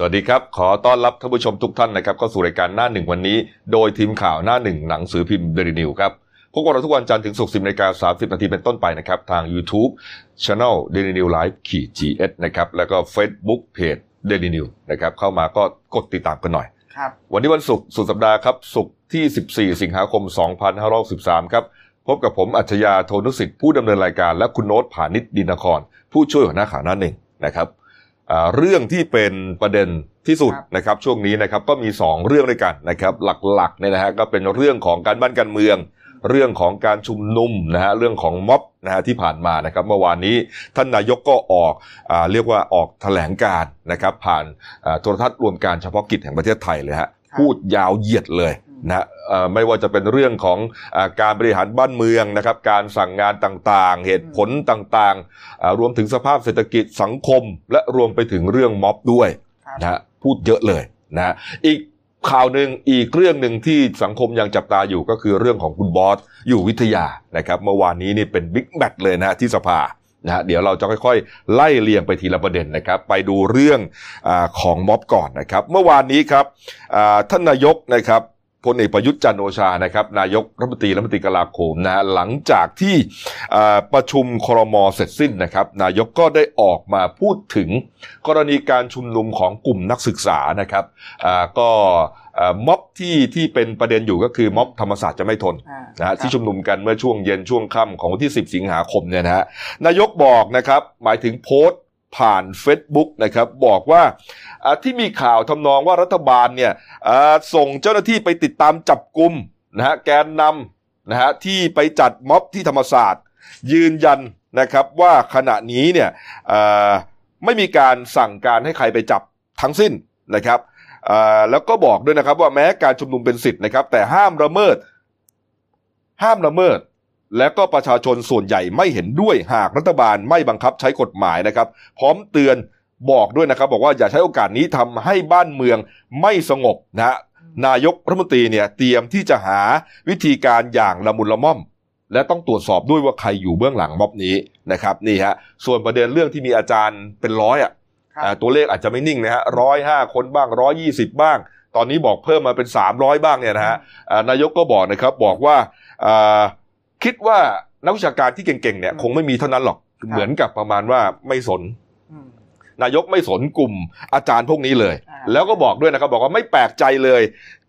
สวัสดีครับ ขอต้อนรับท่านผู้ชมทุกท่านนะครับเข้าสู่รายการหน้าหนึ่งวันนี้ โดยทีมข่าวหน้าหนึ่งหนังสือพิมพ์เดลินิวครับพบกันเราทุกวันจันทร์ถึงศุกร์สิบนาฬิกาสามสิบนาทีเป็นต้นไปนะครับ ทาง YouTube Channel Daily New Live ขีด GS นะครับ แล้วก็ Facebook Page Daily New นะครับ เข้ามาก็กดติดตามกันหน่อย ครับ วันนี้วันศุกร์สุดสัปดาห์ครับศุกร์ที่ 14 สิงหาคม 2513 ครับ พบกับผมอัจฉริยะโทนุสิทธิ์ผู้ดำเนินรายการและคุณโน้ตผานิชดินคร ผู้ช่วยหัวหน้าข่าวหน้าหนึ่งนะครับอ่า เรื่องที่เป็นประเด็นที่สุดครับนะครับช่วงนี้นะครับก็มี 2 เรื่องด้วยกันนะครับหลักๆเนี่ยนะฮะก็เป็นเรื่องของการบ้านการเมือง เรื่องของการชุมนุมนะฮะเรื่องของม็อบนะฮะที่ผ่านมานะครับเมื่อวานนี้ท่านนายกก็ออกอาเรียกว่าออกแถลงการณ์นะครับผ่านอ่าโทรทัศน์รวมการเฉพาะกิจแห่งประเทศไทยเลยฮะพูดยาวเหยียดเลย นะฮะเอ่อไม่ว่าจะเป็นเรื่องของอาการบริหารบ้านเมืองนะครับ การสั่งงานต่างๆ เหตุผลต่างๆอ่ารวมถึงสภาพเศรษฐกิจสังคม และรวมไปถึงเรื่องม็อบด้วยครับนะฮะพูดเยอะเลยนะฮะอีกข่าวหนึ่งอีกเรื่องหนึ่งที่สังคมยังจับตาอยู่ก็คือเรื่องของคุณบอสอยู่วิทยานะครับเมื่อวานนี้นี่เป็นบิ๊กแมตช์เลยนะฮะที่สภานะฮะเดี๋ยวเราจะค่อยๆ ไล่เรียงไปทีละประเด็นนะครับ ไปดูเรื่องอาของม็อบก่อนนะครับ เมื่อวานนี้ครับอ่าท่านนายกนะครับ พลเอกประยุทธ์จันทร์โอชานะครับนายกรัฐมนตรีรัฐมนตรีกลาโหมนะฮะหลังจากที่อ่าประชุมครมเสร็จสิ้นนะครับ นายกก็ได้ออกมาพูดถึงกรณีการชุมนุมของกลุ่มนักศึกษานะครับอ่าก็อ่าม็อบที่ที่เป็นประเด็นอยู่ก็คือม็อบธรรมศาสตร์จะไม่ทนอ่านะฮะที่ชุมนุมกันเมื่อช่วงเย็นช่วงค่ำของวันที่ 10 สิงหาคมเนี่ยนะฮะนายกบอกนะครับหมายถึงโพสต์ผ่าน Facebook นะครับบอกว่าอ่า ที่มีข่าวทำนองว่ารัฐบาลเนี่ยส่งเจ้าหน้าที่ไปติดตามจับกลุ่มนะฮะแกนนำนะฮะที่ไปจัดม็อบที่ธรรมศาสตร์ ยืนยันนะครับว่าขณะนี้เนี่ยไม่มีการสั่งการให้ใครไปจับทั้งสิ้นนะครับแล้วก็บอกด้วยนะครับว่าแม้การชุมนุมเป็นสิทธิ์นะครับ แต่ห้ามละเมิด ห้ามละเมิด และก็ประชาชนส่วนใหญ่ไม่เห็นด้วยหากรัฐบาลไม่บังคับใช้กฎหมายนะครับ พร้อมเตือน บอกด้วยนะครับ บอกว่าอย่าใช้โอกาสนี้ทำให้บ้านเมืองไม่สงบนะฮะนายกรัฐมนตรีเนี่ยเตรียมที่จะหาวิธีการอย่างละมุนละม่อม และต้องตรวจสอบด้วยว่าใครอยู่เบื้องหลังม็อบนี้นะครับนี่ฮะส่วนประเด็นเรื่องที่มีอาจารย์เป็นร้อยอะครับอ่าตัวเลขอาจจะไม่นิ่งนะฮะร้อยห้าคนบ้างร้อยยี่สิบบ้าง ตอนนี้บอกเพิ่มมาเป็นสามร้อยบ้างเนี่ยนะฮะอ่านายกก็บอกนะครับบอกว่าอ่าคิดว่านักวิชาการที่เก่งๆเนี่ยคงไม่มีเท่านั้นหรอกเหมือนกับประมาณว่าไม่สนอืม นายกไม่สนกลุ่มอาจารย์พวกนี้เลยอ่าแล้วก็บอกด้วยนะครับบอกว่าไม่แปลกใจเลย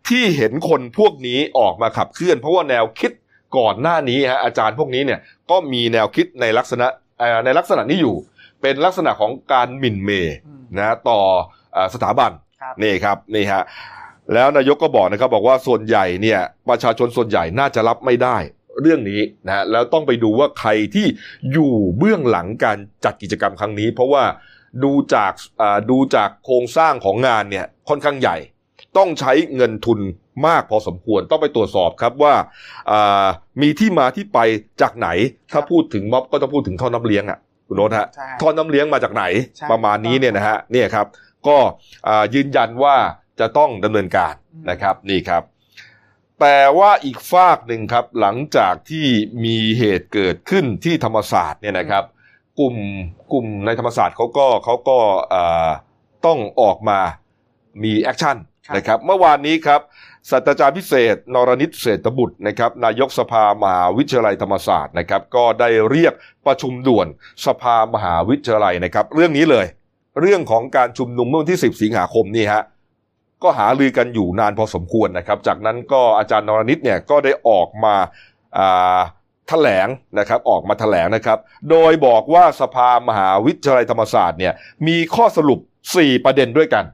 ที่เห็นคนพวกนี้ออกมาขับเคลื่อน เพราะว่าแนวคิดก่อนหน้านี้ฮะอาจารย์พวกนี้เนี่ยก็มีแนวคิดในลักษณะเอ่อในลักษณะนี้อยู่ เป็นลักษณะของการหมิ่นเมย์อืมนะต่อเอ่อสถาบันครับนี่ครับนี่ฮะแล้วนายกก็บอกนะครับบอกว่าส่วนใหญ่เนี่ยประชาชนส่วนใหญ่น่าจะรับไม่ได้เรื่องนี้นะฮะแล้วต้องไปดูว่าใครที่อยู่เบื้องหลังการจัดกิจกรรมครั้งนี้ เพราะว่า ดูจากอ่าดูจากโครงสร้างของงานเนี่ยค่อนข้างใหญ่ ต้องใช้เงินทุนมากพอสมควรต้องไปตรวจสอบครับว่าอ่ามีที่มาที่ไปจากไหน ถ้าพูดถึงม็อบก็ต้องพูดถึงท่อน้ำเลี้ยงอะคุณโน้ตฮะใช่ท่อน้ำเลี้ยงมาจากไหนใช่ประมาณนี้เนี่ยนะฮะเนี่ยครับ ก็อ่ายืนยันว่าจะต้องดำเนินการอืมนะครับนี่ครับ แต่ว่าอีกฟากหนึ่งครับหลังจากที่มีเหตุเกิดขึ้นที่ธรรมศาสตร์เนี่ยนะครับ กลุ่มกลุ่มในธรรมศาสตร์เขาก็เขาก็อ่าต้องออกมามี action ครับนะครับ เมื่อวานนี้ครับศาสตราจารย์พิเศษ นรนิตเศรษฐบุตรนะครับนายกสภามหาวิทยาลัยธรรมศาสตร์นะครับ ก็ได้เรียกประชุมด่วนสภามหาวิทยาลัยนะครับ เรื่องนี้เลย เรื่องของการชุมนุมเมื่อวันที่ 10 สิงหาคมนี่ฮะก็หาลือกันอยู่นานพอสมควรนะครับ จากนั้นก็อาจารย์นรนิตเนี่ยก็ได้ออกมาอ่า แถลงนะครับออกมาแถลงนะครับ โดยบอกว่าสภามหาวิทยาลัยธรรมศาสตร์เนี่ยมีข้อสรุป 4 ประเด็นด้วยกัน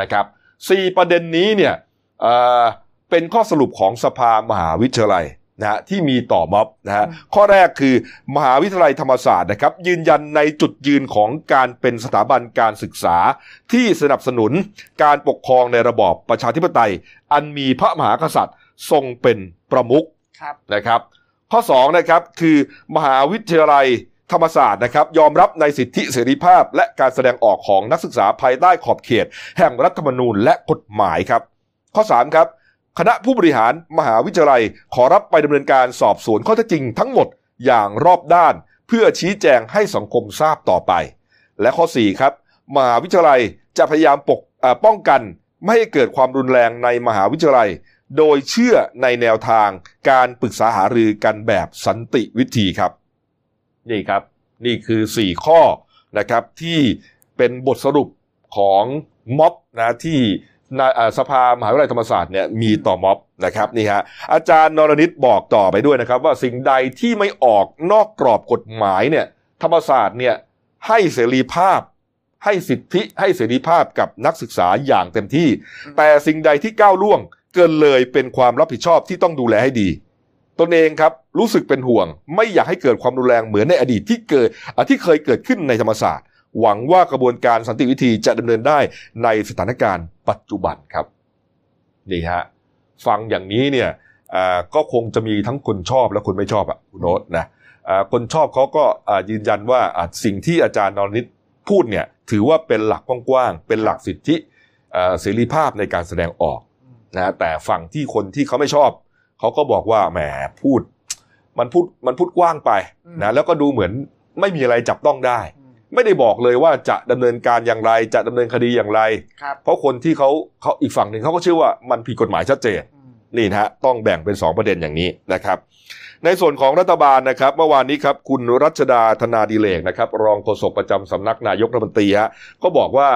นะครับสี่ประเด็นนี้เนี่ยเอ่อเป็นข้อสรุปของสภามหาวิทยาลัยนะฮะที่มีต่อม็อบนะฮะอืมข้อแรกคือมหาวิทยาลัยธรรมศาสตร์นะครับ ยืนยันในจุดยืนของการเป็นสถาบันการศึกษา ที่สนับสนุนการปกครองในระบอบประชาธิปไตย อันมีพระมหากษัตริย์ทรงเป็นประมุขครับนะครับ ข้อ2นะครับคือมหาวิทยาลัยธรรมศาสตร์นะครับยอมรับในสิทธิเสรีภาพ และการแสดงออกของนักศึกษาภายใต้ขอบเขต แห่งรัฐธรรมนูญและกฎหมายครับ ข้อ3ครับคณะผู้บริหารมหาวิทยาลัยขอรับไปดำเนินการสอบสวนข้อเท็จจริงทั้งหมดอย่างรอบด้าน เพื่อชี้แจงให้สังคมทราบต่อไป และข้อ4ครับมหาวิทยาลัยจะพยายามปกป้องกัน ไม่ให้เกิดความรุนแรงในมหาวิทยาลัย โดยเชื่อในแนวทางการปรึกษาหารือกันแบบสันติวิธีครับ นี่ครับ นี่คือ 4 ข้อนะครับที่เป็นบทสรุปของม็อบนะที่สภามหาวิทยาลัยธรรมศาสตร์เนี่ยมีต่อม็อบนะครับนี่ฮะอาจารย์นรนิตบอกต่อไปด้วยนะครับ ว่าสิ่งใดที่ไม่ออกนอกกรอบกฎหมายเนี่ยธรรมศาสตร์เนี่ยให้เสรีภาพ ให้สิทธิให้เสรีภาพกับนักศึกษาอย่างเต็มที่ แต่สิ่งใดที่ก้าวล่วงเกินเลยเป็นความรับผิดชอบที่ต้องดูแลให้ดี ตนเองครับรู้สึกเป็นห่วง ไม่อยากให้เกิดความรุนแรงเหมือนในอดีตที่เกิดที่เคยเกิดขึ้นในธรรมศาสตร์ หวังว่ากระบวนการสันติวิธีจะดำเนินได้ในสถานการณ์ปัจจุบันครับนี่ฮะฟังอย่างนี้เนี่ยก็คงจะมีทั้งคนชอบและคนไม่ชอบอะคุณโนตนะคนชอบเขาก็ยืนยันว่าสิ่งที่อาจารย์นรนิตพูดเนี่ยถือว่าเป็นหลักกว้างๆเป็นหลักสิทธิเสรีภาพในการแสดงออก นะแต่ฝั่งที่คนที่เขาไม่ชอบ เขาก็บอกว่าแหมพูด มันพูดมันพูดกว้างไปนะแล้วก็ดูเหมือนไม่มีอะไรจับต้องได้ ไม่ได้บอกเลยว่าจะดำเนินการอย่างไร จะดำเนินคดีอย่างไร เพราะคนที่เขาเขาอีกฝั่งหนึ่งเขาก็เชื่อว่ามันผิดกฎหมายชัดเจนนี่นะฮะต้องแบ่งเป็น 2 ประเด็นอย่างนี้นะครับ ในส่วนของรัฐบาลนะครับเมื่อวานนี้ครับคุณรัชดาธนาดีเลกนะครับ รองโฆษกประจำสำนักนายกรัฐมนตรีฮะก็บอกว่า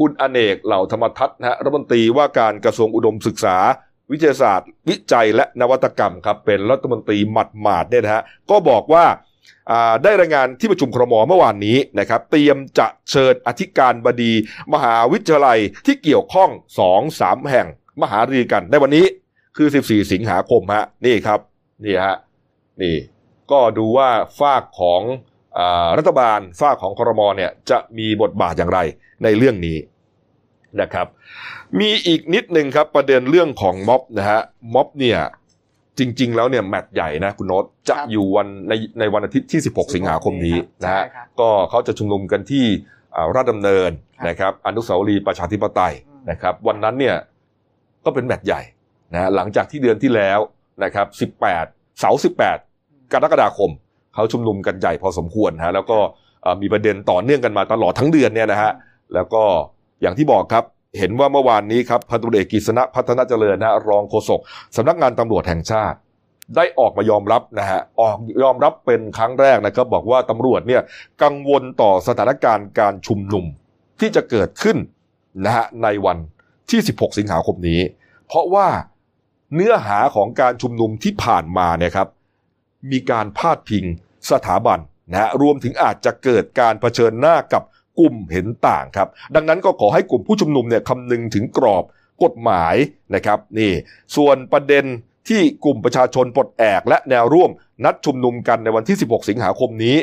คุณอเนกเหล่าธรรมทัศน์นะรัฐมนตรีว่าการกระทรวงอุดมศึกษา วิทยาศาสตร์ วิจัยและนวัตกรรมครับเป็นรัฐมนตรีหมัดหมาดเนี่ยนะฮะก็บอกว่าได้รายงานที่ประชุมครมเมื่อวานนี้นะครับเตรียมจะเชิญอธิการบดี มหาวิทยาลัยที่เกี่ยวข้องสองสามแห่งมหารือกันในวันนี้คือ 14 สิงหาคมฮะนี่ครับนี่ฮะนี่ก็ดูว่าฝากของ รัฐบาลฝากของครมเนี่ยจะมีบทบาทอย่างไรในเรื่องนี้นะครับ มีอีกนิดหนึ่งครับประเด็นเรื่องของม็อบนะฮะม็อบเนี่ยจริง ๆ แล้วเนี่ยแมตช์ใหญ่นะคุณโน้ตจะอยู่วันในในวันอาทิตย์ที่ 16 สิงหาคมนี้นะฮะก็เขาจะชุมนุมกันที่ราชดำเนินนะครับอนุสาวรีย์ประชาธิปไตยนะครับ วันนั้นเนี่ยก็เป็นแมตช์ใหญ่นะหลังจากที่เดือนที่แล้วนะครับ 18 เสาร์ 18 กรกฎาคม เขาชุมนุมกันใหญ่พอสมควรฮะแล้วก็มีประเด็นต่อเนื่องกันมาตลอดทั้งเดือนเนี่ยนะฮะแล้วก็อย่างที่บอกครับเห็นว่าเมื่อวานนี้ครับพันตุเอกกิษณะพัฒนาเจริญนะรองโฆษกสำนักงานตำรวจแห่งชาติ ได้ออกมายอมรับนะฮะออกยอมรับเป็นครั้งแรกนะครับบอกว่าตำรวจเนี่ยกังวลต่อสถานการณ์การชุมนุมที่จะเกิดขึ้นนะฮะในวันที่ 16 สิงหาคมนี้ เพราะว่าเนื้อหาของการชุมนุมที่ผ่านมาเนี่ยครับ มีการพาดพิงสถาบันนะฮะรวมถึงอาจจะเกิดการเผชิญหน้ากับกลุ่มเห็นต่างครับ ดังนั้นก็ขอให้กลุ่มผู้ชุมนุมเนี่ยคำนึงถึงกรอบกฎหมายนะครับนี่ส่วนประเด็นที่กลุ่มประชาชนปลดแอกและแนวร่วมนัดชุมนุมกันในวันที่ 16 สิงหาคมนี้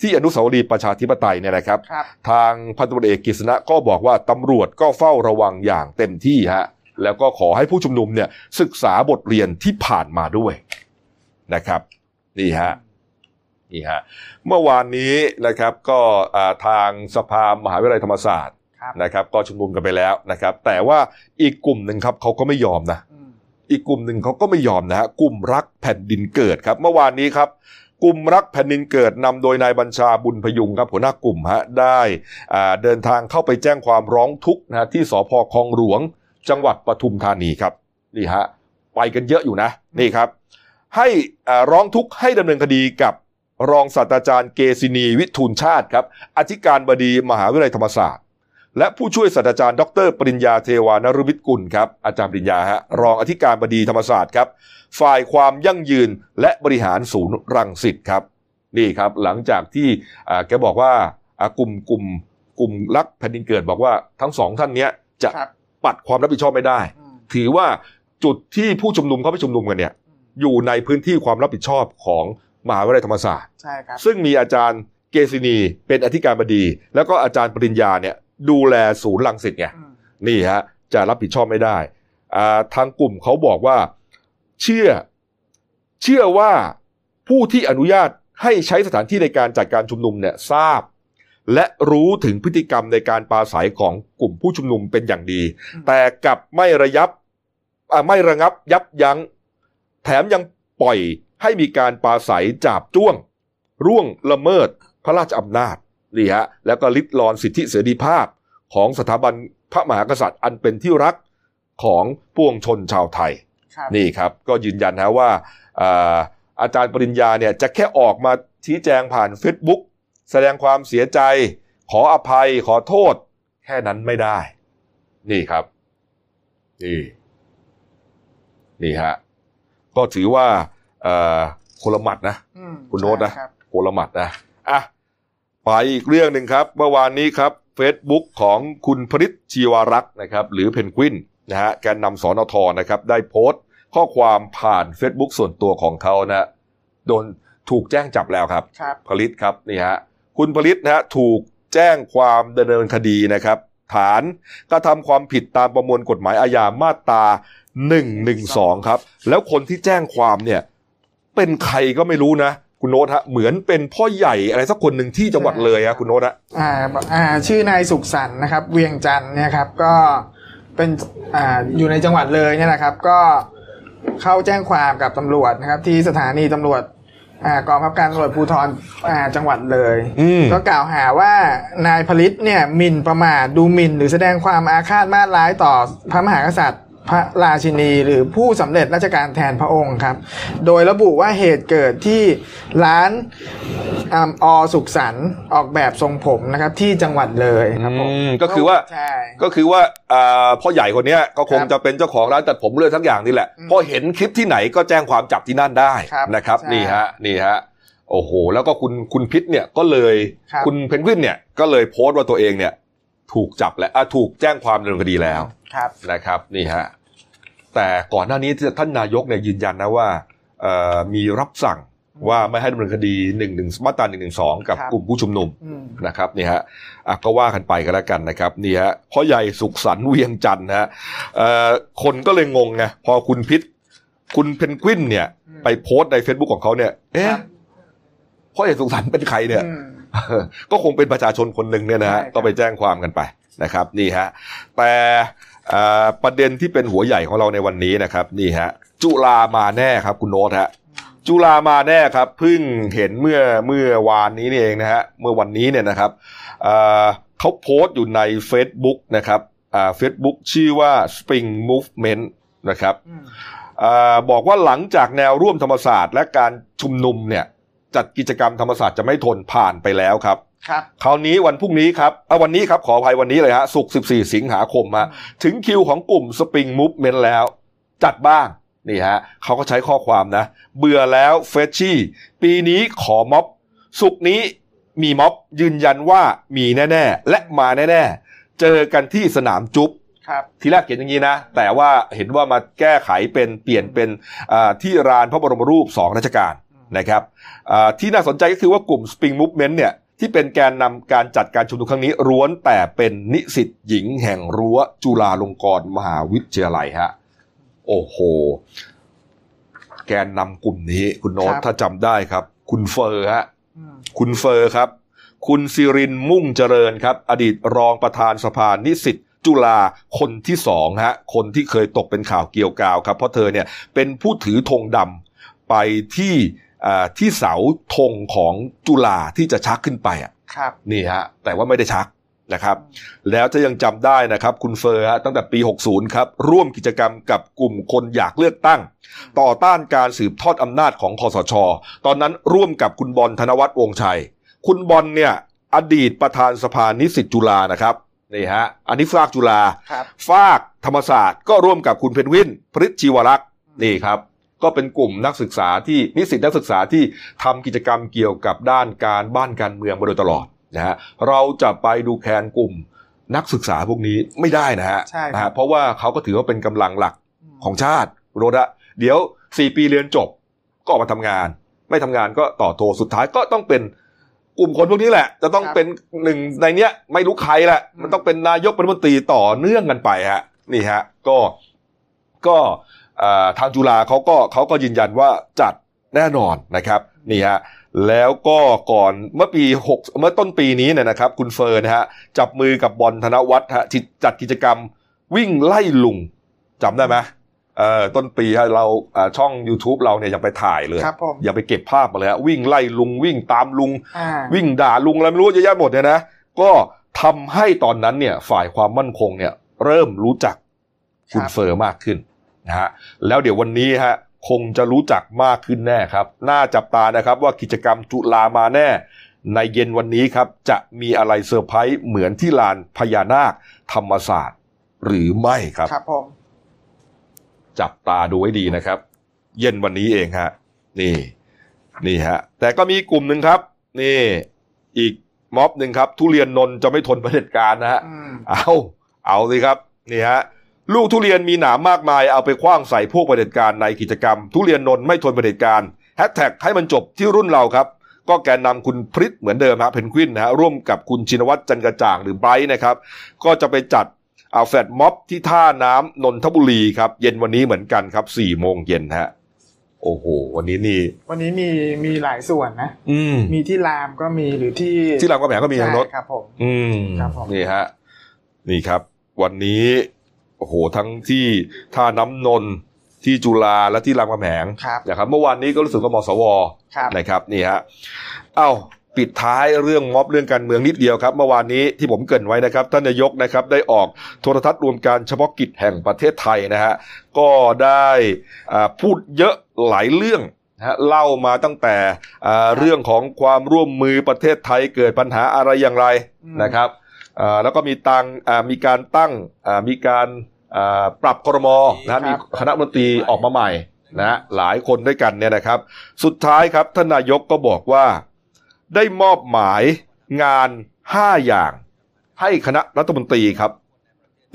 ที่อนุสาวรีย์ประชาธิปไตยเนี่ยนะครับรบทางพันตำรวจเอกกฤษณะก็บอกว่าตำรวจก็เฝ้าระวังอย่างเต็มที่ฮะแล้วก็ขอให้ผู้ชุมนุมเนี่ยศึกษาบทเรียนที่ผ่านมาด้วย นะครับนี่ฮะนี่ฮะเมื่อวานนี้นะครับก็ทางสภามหาวิทยาลัยธรรมศาสตร์นะครับก็ชุมนุมกันไปแล้วนะครับ แต่ว่าอีกกลุ่มหนึ่งครับเขาก็ไม่ยอมนะอีกกลุ่มหนึ่งเขาก็ไม่ยอมนะฮะกลุ่มรักแผ่นดินเกิดครับ เมื่อวานนี้ครับกลุ่มรักแผ่นดินเกิดนำโดยนายบัญชาบุญพยุงครับหัวหน้ากลุ่มฮะได้เดินทางเข้าไปแจ้งความร้องทุกข์นะที่สพคลองหลวง จังหวัดปทุมธานีครับนี่ฮะไปกันเยอะอยู่นะนี่ครับ ให้ร้องทุกข์ให้ดำเนินคดีกับรองศาสตราจารย์เกษินีวิทูลชาติครับอธิการบดีมหาวิทยาลัยธรรมศาสตร์ และผู้ช่วยศาสตราจารย์ ดร ปริญญาเทวานรุวิทย์กุลครับอาจารย์ปริญญาฮะรองอธิการบดีธรรมศาสตร์ครับ ฝ่ายความยั่งยืนและบริหารศูนย์รังสิตครับ นี่ครับ หลังจากที่แกบอกว่ากลุ่มกลุ่มกลุ่มรักแผ่นดินเกิดบอกว่าทั้งสองท่านนี้จะปัดความรับผิดชอบไม่ได้ ถือว่าจุดที่ผู้ชุมนุมเขาไปชุมนุมกันเนี่ย อยู่ในพื้นที่ความรับผิดชอบของมหาวิทยาลัยธรรมศาสตร์ ใช่ครับ ซึ่งมีอาจารย์เกษินีเป็นอธิการบดี แล้วก็อาจารย์ปริญญาเนี่ยดูแลศูนย์ลังสิตไง นี่ฮะ จะรับผิดชอบไม่ได้ ทางกลุ่มเขาบอกว่าเชื่อเชื่อว่าผู้ที่อนุญาตให้ใช้สถานที่ในการจัดการชุมนุมเนี่ยทราบ และรู้ถึงพฤติกรรมในการปราศัยของกลุ่มผู้ชุมนุมเป็นอย่างดี แต่กลับไม่ระยับไม่ระงับยับยัง้ง แถมยังปล่อยให้มีการปาศัยจับจ้วง ร่วงละเมิดพระราชอำนาจนี่ฮะแล้วก็ลิดรอนสิทธิเสรีภาพของสถาบันพระมหากษัตริย์อันเป็นที่รักของปวงชนชาวไทยครับนี่ครับก็ยืนยันนะว่าอ่าอาจารย์ปริญญาเนี่ยจะแค่ออกมาชี้แจงผ่าน Facebook แสดงความเสียใจ ขออภัยขอโทษ แค่นั้นไม่ได้ นี่ครับ นี่ นี่ฮะ ก็ถือว่าเอ่อคนละหมัดนะอืมคุณโน้ตนะใช่ครับโกลหมัดนะอะไปอีกเรื่องหนึ่งครับ เมื่อวานนี้ครับ Facebook ของคุณพริตชีวารักษ์นะครับ หรือเพนกวินนะฮะแกนนำสอนทนะครับ ได้โพสต์ข้อความผ่าน Facebook ส่วนตัวของเขานะโดนถูกแจ้งจับแล้วครับครับผลิตครับนี่ฮะคุณผลิตนะฮะถูกแจ้งความดำเนินคดีนะครับ ฐานกระทำความผิดตามประมวลกฎหมายอาญามาตรา 112 ครับ แล้วคนที่แจ้งความเนี่ย เป็นใครก็ไม่รู้นะ คุณโน้ตฮะเหมือนเป็นพ่อใหญ่อะไรสักคนหนึ่งที่จังหวัดเลยฮะคุณโน้ตฮะอ่าอ่าชื่อนายสุขสันต์นะครับ เวียงจันทร์เนี่ยครับก็เป็นอ่าอยู่ในจังหวัดเลยเนี่ยนะครับ ก็เข้าแจ้งความกับตำรวจนะครับ ที่สถานีตำรวจอ่ากองบังคับการตำรวจภูธรอ่าจังหวัดเลยอืมก็กล่าวหาว่านายผลิตเนี่ยหมิ่นประมาทดูหมิ่นหรือแสดงความอาฆาตมาตร้ายต่อพระมหากษัตริย์ พระราชินีหรือผู้สำเร็จราชการแทนพระองค์ครับ โดยระบุว่าเหตุเกิดที่ร้านอมอสุขสันต์ออกแบบทรงผมนะครับที่จังหวัดเลยครับผมอืมก็คือว่าใช่ก็คือว่าอ่าพ่อใหญ่คนเนี้ยก็คงครับจะเป็นเจ้าของร้านตัดผมเลือดทั้งอย่างนี่แหละอืมพอเห็นคลิปที่ไหนก็แจ้งความจับที่นั่นได้ครับนะครับใช่นี่ฮะนี่ฮะโอ้โห แล้วก็คุณคุณพิษเนี่ยก็เลยครับณเพนกวินเนี่ยก็เลยโพสต์ว่าตัวเองเนี่ย ถูกจับและอะถูกแจ้งความดำเนินคดีแล้ว ครับนะครับนี่ฮะแต่ก่อนหน้านี้ที่ท่านนายกเนี่ยยืนยันนะว่าเอ่อมีรับสั่งว่าไม่ให้ดำเนินคดีหนึ่งหนึ่งมาตราหนึ่งหนึ่งสองกับครับกลุ่มผู้ชุมนุมอืมนะครับนี่ฮะอะก็ว่ากันไปกันแล้วกันนะครับนี่ฮะพ่อใหญ่สุขสันต์เวียงจันทร์นะฮะเอ่อคนก็เลยงงไงพอคุณพิษคุณเพนกวินเนี่ยอืมไปโพสต์ใน Facebook ของเขาเนี่ย เอ๊ะครับพ่อใหญ่สุขสันต์เป็นใครเนี่ยอืมก็คงเป็นประชาชนคนหนึ่งเนี่ยนะฮะใช่ครับก็ไปแจ้งความกันไปนะครับ นี่ฮะแต่อ่า ประเด็นที่เป็นหัวใหญ่ของเราในวันนี้นะครับนี่ฮะจุลามาแน่ครับคุณโน้ตฮะจุลามาแน่ครับเพิ่งเห็นเมื่อเมื่อวานนี้นี่เองนะฮะเมื่อวันนี้เนี่ยนะครับอ่าเขาโพสต์อยู่ใน Facebook นะครับอ่า Facebook ชื่อว่า Spring Movement นะครับอืมอาบอกว่าหลังจากแนวร่วมธรรมศาสตร์ และการชุมนุมเนี่ยจัดกิจกรรมธรรมศาสตร์จะไม่ทนผ่านไปแล้วครับ ครับคราวนี้วันพรุ่งนี้ครับเอาวันนี้ครับขออภัยวันนี้เลยฮะศุกร์14 สิงหาคมฮะถึงคิวของกลุ่มสปริงมูฟเมนแล้ว จัดบ้างนี่ฮะเขาก็ใช้ข้อความนะ เบื่อแล้วเฟชชี่ ปีนี้ขอม็อบศุกร์นี้มีม็อบยืนยันว่ามีแน่ ๆ และมาแน่ ๆ เจอกันที่สนามจุ๊บครับทีแรกเขียนอย่างนี้นะ แต่ว่าเห็นว่ามาแก้ไขเป็นเปลี่ยนเป็นอ่าที่รานพระบรมรูปสองราชการนะครับอ่าที่น่าสนใจก็คือว่ากลุ่ม Spring Movement เนี่ย ที่เป็นแกนนำการจัดการชุมนุมครั้งนี้ร้วนแต่เป็นนิสิตหญิงแห่งรั้วจุฬาลงกรณ์มหาวิทยาลัยฮะ โอ้โห แกนนำกลุ่มนี้ คุณโน้ตครับถ้าจำได้ครับ คุณเฟอร์ฮะอืมคุณเฟอร์ครับ คุณซิรินมุ่งเจริญครับ อดีตรองประธานสภานิสิตจุฬาคนที่สองฮะ คนที่เคยตกเป็นข่าวเกี่ยวกาวครับ เพราะเธอเนี่ยเป็นผู้ถือธงดำไปที่อ่า ที่เสาธงของจุฬาที่จะชักขึ้นไปอะครับนี่ฮะแต่ว่าไม่ได้ชักนะครับ แล้วจะยังจำได้นะครับ คุณเฟอร์ฮะตั้งแต่ปี 60 ครับ ร่วมกิจกรรมกับกลุ่มคนอยากเลือกตั้ง ต่อต้านการสืบทอดอำนาจของคอสช ตอนนั้นร่วมกับคุณบอลธนวัฒน์วงศ์ชัย คุณบอลเนี่ย อดีตประธานสภานิสิตจุฬานะครับนี่ฮะอันนี้ฝากจุฬาครับฝากธรรมศาสตร์ก็ร่วมกับคุณเพนวินพริชชีวรักษ์นี่ครับ ก็เป็นกลุ่มนักศึกษาที่นิสิตนักศึกษาที่ทำกิจกรรมเกี่ยวกับด้านการบ้านการเมืองมาโดยตลอดนะฮะเราจะไปดูแคลนกลุ่มนักศึกษาพวกนี้ไม่ได้นะฮะใช่ครับนะฮะเพราะว่าเขาก็ถือว่าเป็นกำลังหลักมของชาติโรดะเดี๋ยวสี่ปีเรียนจบก็ออกมาทำงาน ไม่ทำงานก็ต่อโทสุดท้ายก็ต้องเป็นกลุ่มคนพวกนี้แหละ จะต้องเป็นหนึ่งในเนี้ยไม่รู้ใครแหละ มันต้องเป็นนายกรัฐมนตรีต่อเนื่องกันไปฮะนี่ฮะ ก็ก็เอ่อ ทางจุฬาเขาก็เขาก็ยืนยันว่าจัดแน่นอนนะครับนี่ฮะแล้วก็ก่อนเมื่อปีหกเมื่อต้นปีนี้เนี่ยนะครับ คุณเฟิร์นนะฮะจับมือกับบอลธนวัฒน์ฮะที่จัดกิจกรรมวิ่งไล่ลุงจำได้ไหมเอ่อต้นปีฮะเราเอ่อช่อง YouTube เราเนี่ยยังไปถ่ายเลยครับผมอย่าไปเก็บภาพมาเลยฮะวิ่งไล่ลุงวิ่งตามลุงอ่าวิ่งด่าลุงอะไรไม่รู้เยอะแยะหมดเนี่ยนะ ก็ทำให้ตอนนั้นเนี่ยฝ่ายความมั่นคงเนี่ยเริ่มรู้จักคุณครับเฟอร์มากขึ้น นะฮะแล้วเดี๋ยววันนี้ฮะคงจะรู้จักมากขึ้นแน่ครับ น่าจับตานะครับว่ากิจกรรมจุฬามาแน่ ในเย็นวันนี้ครับ จะมีอะไรเซอร์ไพรส์เหมือนที่ลานพญานาคธรรมศาสตร์ หรือไม่ครับ ครับผมจับตาดูไว้ดีนะครับ เย็นวันนี้เองฮะนี่นี่ฮะแต่ก็มีกลุ่มหนึ่งครับ นี่ อีกม็อบหนึ่งครับ ทุเรียนนนท์จะไม่ทนเผด็จการนะฮะอืมเอาเอาสิครับ นี่ฮะ ลูกทุเรียนมีหนามมากมายเอาไปขว้างใส่พวกเผด็จการในกิจกรรม ทุเรียนนนท์ไม่ทนเผด็จการแฮชแท็กให้มันจบที่รุ่นเราครับ ก็แกนนำคุณพริษฐ์เหมือนเดิมฮะเพนกวินนะฮะร่วมกับคุณชินวัตรจันทร์กระจ่างหรือไบรท์นะครับ ก็จะไปจัดเอาแฟลชม็อบที่ท่าน้ำนนทบุรีครับ เย็นวันนี้เหมือนกันครับสี่โมงเย็นฮะโอ้โห วันนี้นี่ วันนี้มีมีหลายส่วนนะ อืมมีที่รามก็มีหรือที่ที่รามกำแหงก็มีทางรถใช่ครับผม อืมครับผมนี่ฮะ นี่ครับ วันนี้ โอ้โหทั้งที่ท่าน้ำนนท์ที่จุฬาและที่รามคำแหงครับนะครับ เมื่อวานนี้ก็รู้สึกว่ามสวครับนะครับนี่ฮะเอ้าปิดท้ายเรื่องม็อบเรื่องการเมืองนิดเดียวครับ เมื่อวานนี้ที่ผมเกรินไว้นะครับท่านนายกนะครับได้ออกโทรทัศน์รวมการเฉพาะกิจแห่งประเทศไทยนะฮะก็ได้อ่าพูดเยอะหลายเรื่องนะฮะเล่ามาตั้งแต่อ่าเรื่องของความร่วมมือประเทศไทยเกิดปัญหาอะไรอย่างไรอืมนะครับอ่าแล้วก็มีตังอ่ามีการตั้งอ่ามีการอ่า ปรับครมนะฮะมีคณะรัฐมนตรีออกมาใหม่นะฮะหลายคนด้วยกันเนี่ยนะครับ สุดท้ายครับท่านนายกก็บอกว่า ได้มอบหมายงาน 5 อย่าง ให้คณะรัฐมนตรีครับ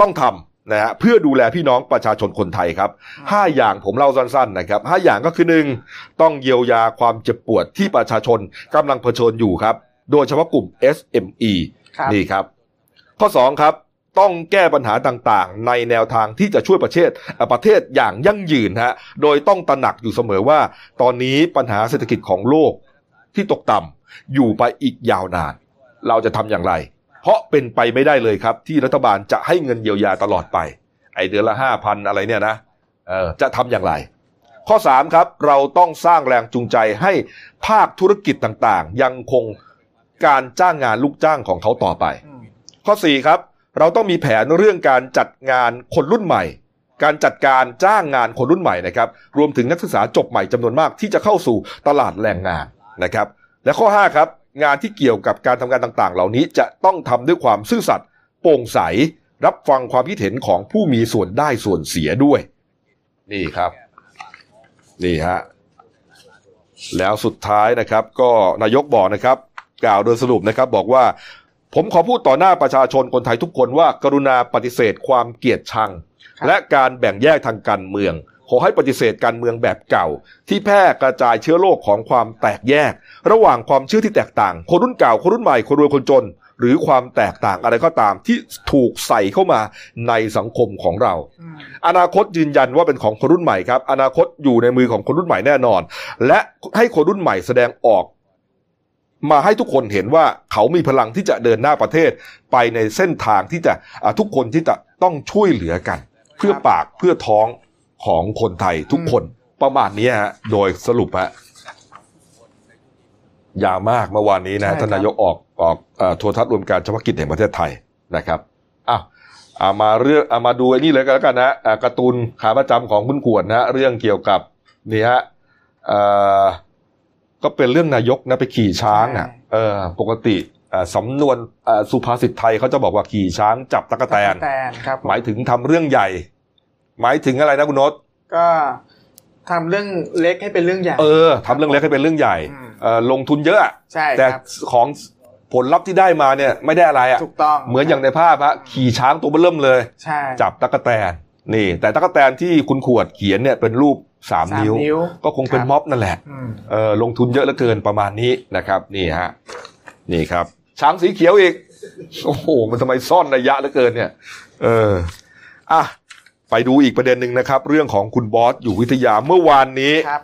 ต้องทำนะฮะเพื่อดูแลพี่น้องประชาชนคนไทยครับ 5 อย่างผมเล่าสั้นๆนะครับ 5 อย่างก็คือ 1. ต้องเยียวยาความเจ็บปวดที่ประชาชนกำลังเผชิญอยู่ครับ โดยเฉพาะกลุ่ม SME ครับนี่ครับ ข้อ 2 ครับ ต้องแก้ปัญหาต่างๆ ในแนวทางที่จะช่วยประเทศเอ่อประเทศอย่างยั่งยืนฮะโดยต้องตระหนักอยู่เสมอว่า ตอนนี้ปัญหาเศรษฐกิจของโลกที่ตกต่ำอยู่ไปอีกยาวนาน เราจะทำอย่างไร เพราะเป็นไปไม่ได้เลยครับ ที่รัฐบาลจะให้เงินเยียวยาตลอดไป ไอเดือนละห้าพันอะไรเนี่ยนะเออจะทำอย่างไร ข้อ 3 ครับ เราต้องสร้างแรงจูงใจให้ภาคธุรกิจต่างๆ ยังคงการจ้างงานลูกจ้างของเขาต่อไปอืมข้อ 4 ครับ เราต้องมีแผนเรื่องการจัดงานคนรุ่นใหม่ การจัดการจ้างงานคนรุ่นใหม่นะครับ รวมถึงนักศึกษาจบใหม่จำนวนมากที่จะเข้าสู่ตลาดแรงงานนะครับ และข้อ 5 ครับ งานที่เกี่ยวกับการทำงานต่างๆ เหล่านี้จะต้องทำด้วยความซื่อสัตย์โปร่งใส รับฟังความคิดเห็นของผู้มีส่วนได้ส่วนเสียด้วย นี่ครับ นี่ฮะแล้วสุดท้ายนะครับ ก็นายกบอกนะครับ กล่าวโดยสรุปนะครับ บอกว่า ผมขอพูดต่อหน้าประชาชนคนไทยทุกคนว่ากรุณาปฏิเสธความเกลียดชังครับและการแบ่งแยกทางการเมือง ขอให้ปฏิเสธการเมืองแบบเก่า ที่แพร่กระจายเชื้อโรคของความแตกแยก ระหว่างความเชื่อที่แตกต่าง คนรุ่นเก่าคนรุ่นใหม่คนรวยคนจน หรือความแตกต่างอะไรก็ตามที่ถูกใส่เข้ามาในสังคมของเราอืมอนาคตยืนยันว่าเป็นของคนรุ่นใหม่ครับ อนาคตอยู่ในมือของคนรุ่นใหม่แน่นอน และให้คนรุ่นใหม่แสดงออก มาให้ทุกคนเห็นว่าเขามีพลังที่จะเดินหน้าประเทศ ไปในเส้นทางที่จะอะทุกคนที่จะต้องช่วยเหลือกัน เพื่อปากเพื่อท้องของคนไทยทุกคนประมาณนี้ฮะโดยสรุปฮะยาวมากเมื่อวานนี้นะใช่ครับท่านนายกออกออกเอ่อโทรทัศน์รวมการเฉพาะกิจแห่งประเทศไทยนะครับอ้าวเอามาเรื่องเอามาดูไอ้นี่เลยก็แล้วกันนะอ่าการ์ตูนขาประจำของคุณขวดนะเรื่องเกี่ยวกับนี่ฮะเอ่อ ก็เป็นเรื่องนายกนะไปขี่ช้างอะใช่เออปกติอ่าสำนวนอ่าสุภาษิตไทยเขาจะบอกว่าขี่ช้างจับตะกแตนแตนครับหมายถึงทำเรื่องใหญ่ หมายถึงอะไรนะคุณโนตก็ทำเรื่องเล็กให้เป็นเรื่องใหญ่ เออทำเรื่องเล็กให้เป็นเรื่องใหญ่อืมเออลงทุนเยอะอะใช่แต่ครับของผลลัพธ์ที่ได้มาเนี่ยไม่ได้อะไรอะถูกต้องเหมือนอย่างในภาพฮะขี่ช้างตัวเบิ่มเลยใช่จับตะกแตนนี่ แต่ตะกแตนที่คุณขวดเขียนเนี่ยเป็นรูป สามสามนิ้วนิ้ว ก็คงเป็นครับม็อบนั่นแหละอืมเออลงทุนเยอะเหลือเกินประมาณนี้นะครับ นี่ฮะนี่ครับ ช้างสีเขียวอีก โอ้โห มันทำไมซ่อนระยะเหลือเกินเนี่ย เอออะไปดูอีกประเด็นหนึ่งนะครับ เรื่องของคุณบอสอยู่วิทยาเมื่อวานนี้ครับ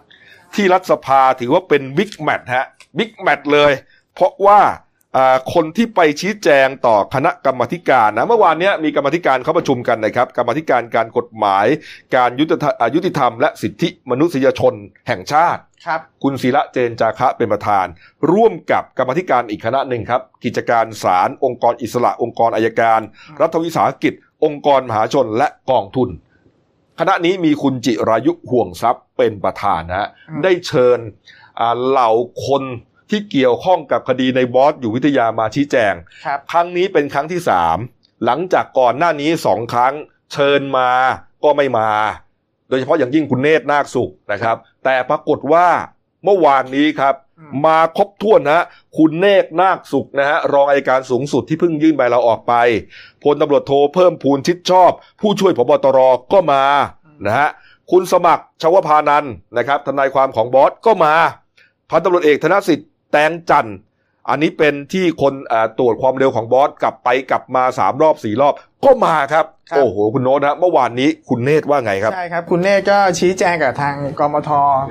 ที่รัฐสภาถือว่าเป็น big match ฮะ big match เลย เพราะว่าอ่า คนที่ไปชี้แจงต่อคณะกรรมาธิการนะเมื่อวานเนี้ยมีกรรมาธิการเขาประชุมกันนะครับ กรรมาธิการการกฎหมาย การยุติธรรมอ่ายุติธรรม และสิทธิมนุษยชนแห่งชาติครับคุณสิระเจนจาคะเป็นประธาน ร่วมกับกรรมาธิการอีกคณะหนึ่งครับ กิจการศาลองค์กรอิสระ องค์กรอายการอืมรัฐวิสาหกิจ องค์กรมหาชนและกองทุน คณะนี้มีคุณจิรายุห่วงทรัพย์เป็นประธานนะฮะอืมได้เชิญอ่าเหล่าคน ที่เกี่ยวข้องกับคดีในบอสอยู่วิทยามาชี้แจง ครับ ครั้งนี้เป็นครั้งที่สามหลังจากก่อนหน้านี้สองครั้งเชิญมาก็ไม่มา โดยเฉพาะอย่างยิ่งคุณเนตรนาคสุขนะครับ แต่ปรากฏว่าเมื่อวานนี้ครับ อืม มาครบถ้วนฮะคุณเนตรนาคสุขนะฮะรองอัยการสูงสุดที่เพิ่งยื่นใบเราออกไปพลตำรวจโทเพิ่มพูนชิดชอบ ผู้ช่วยพบตรก็มานะฮะคุณสมัครชวพานันท์นะครับทนายความของบอสก็มา พันตำรวจเอกธนสิทธิ์ แตงจันทร์อันนี้เป็นที่คนอ่าตรวจความเร็วของบอสกลับไปกลับมาสามรอบสี่รอบ ก็มาครับครับโอ้โหคุณโน้ตฮะเมื่อวานนี้คุณเนตรว่าไงครับใช่ครับคุณเนตรก็ชี้แจงกับทางกมท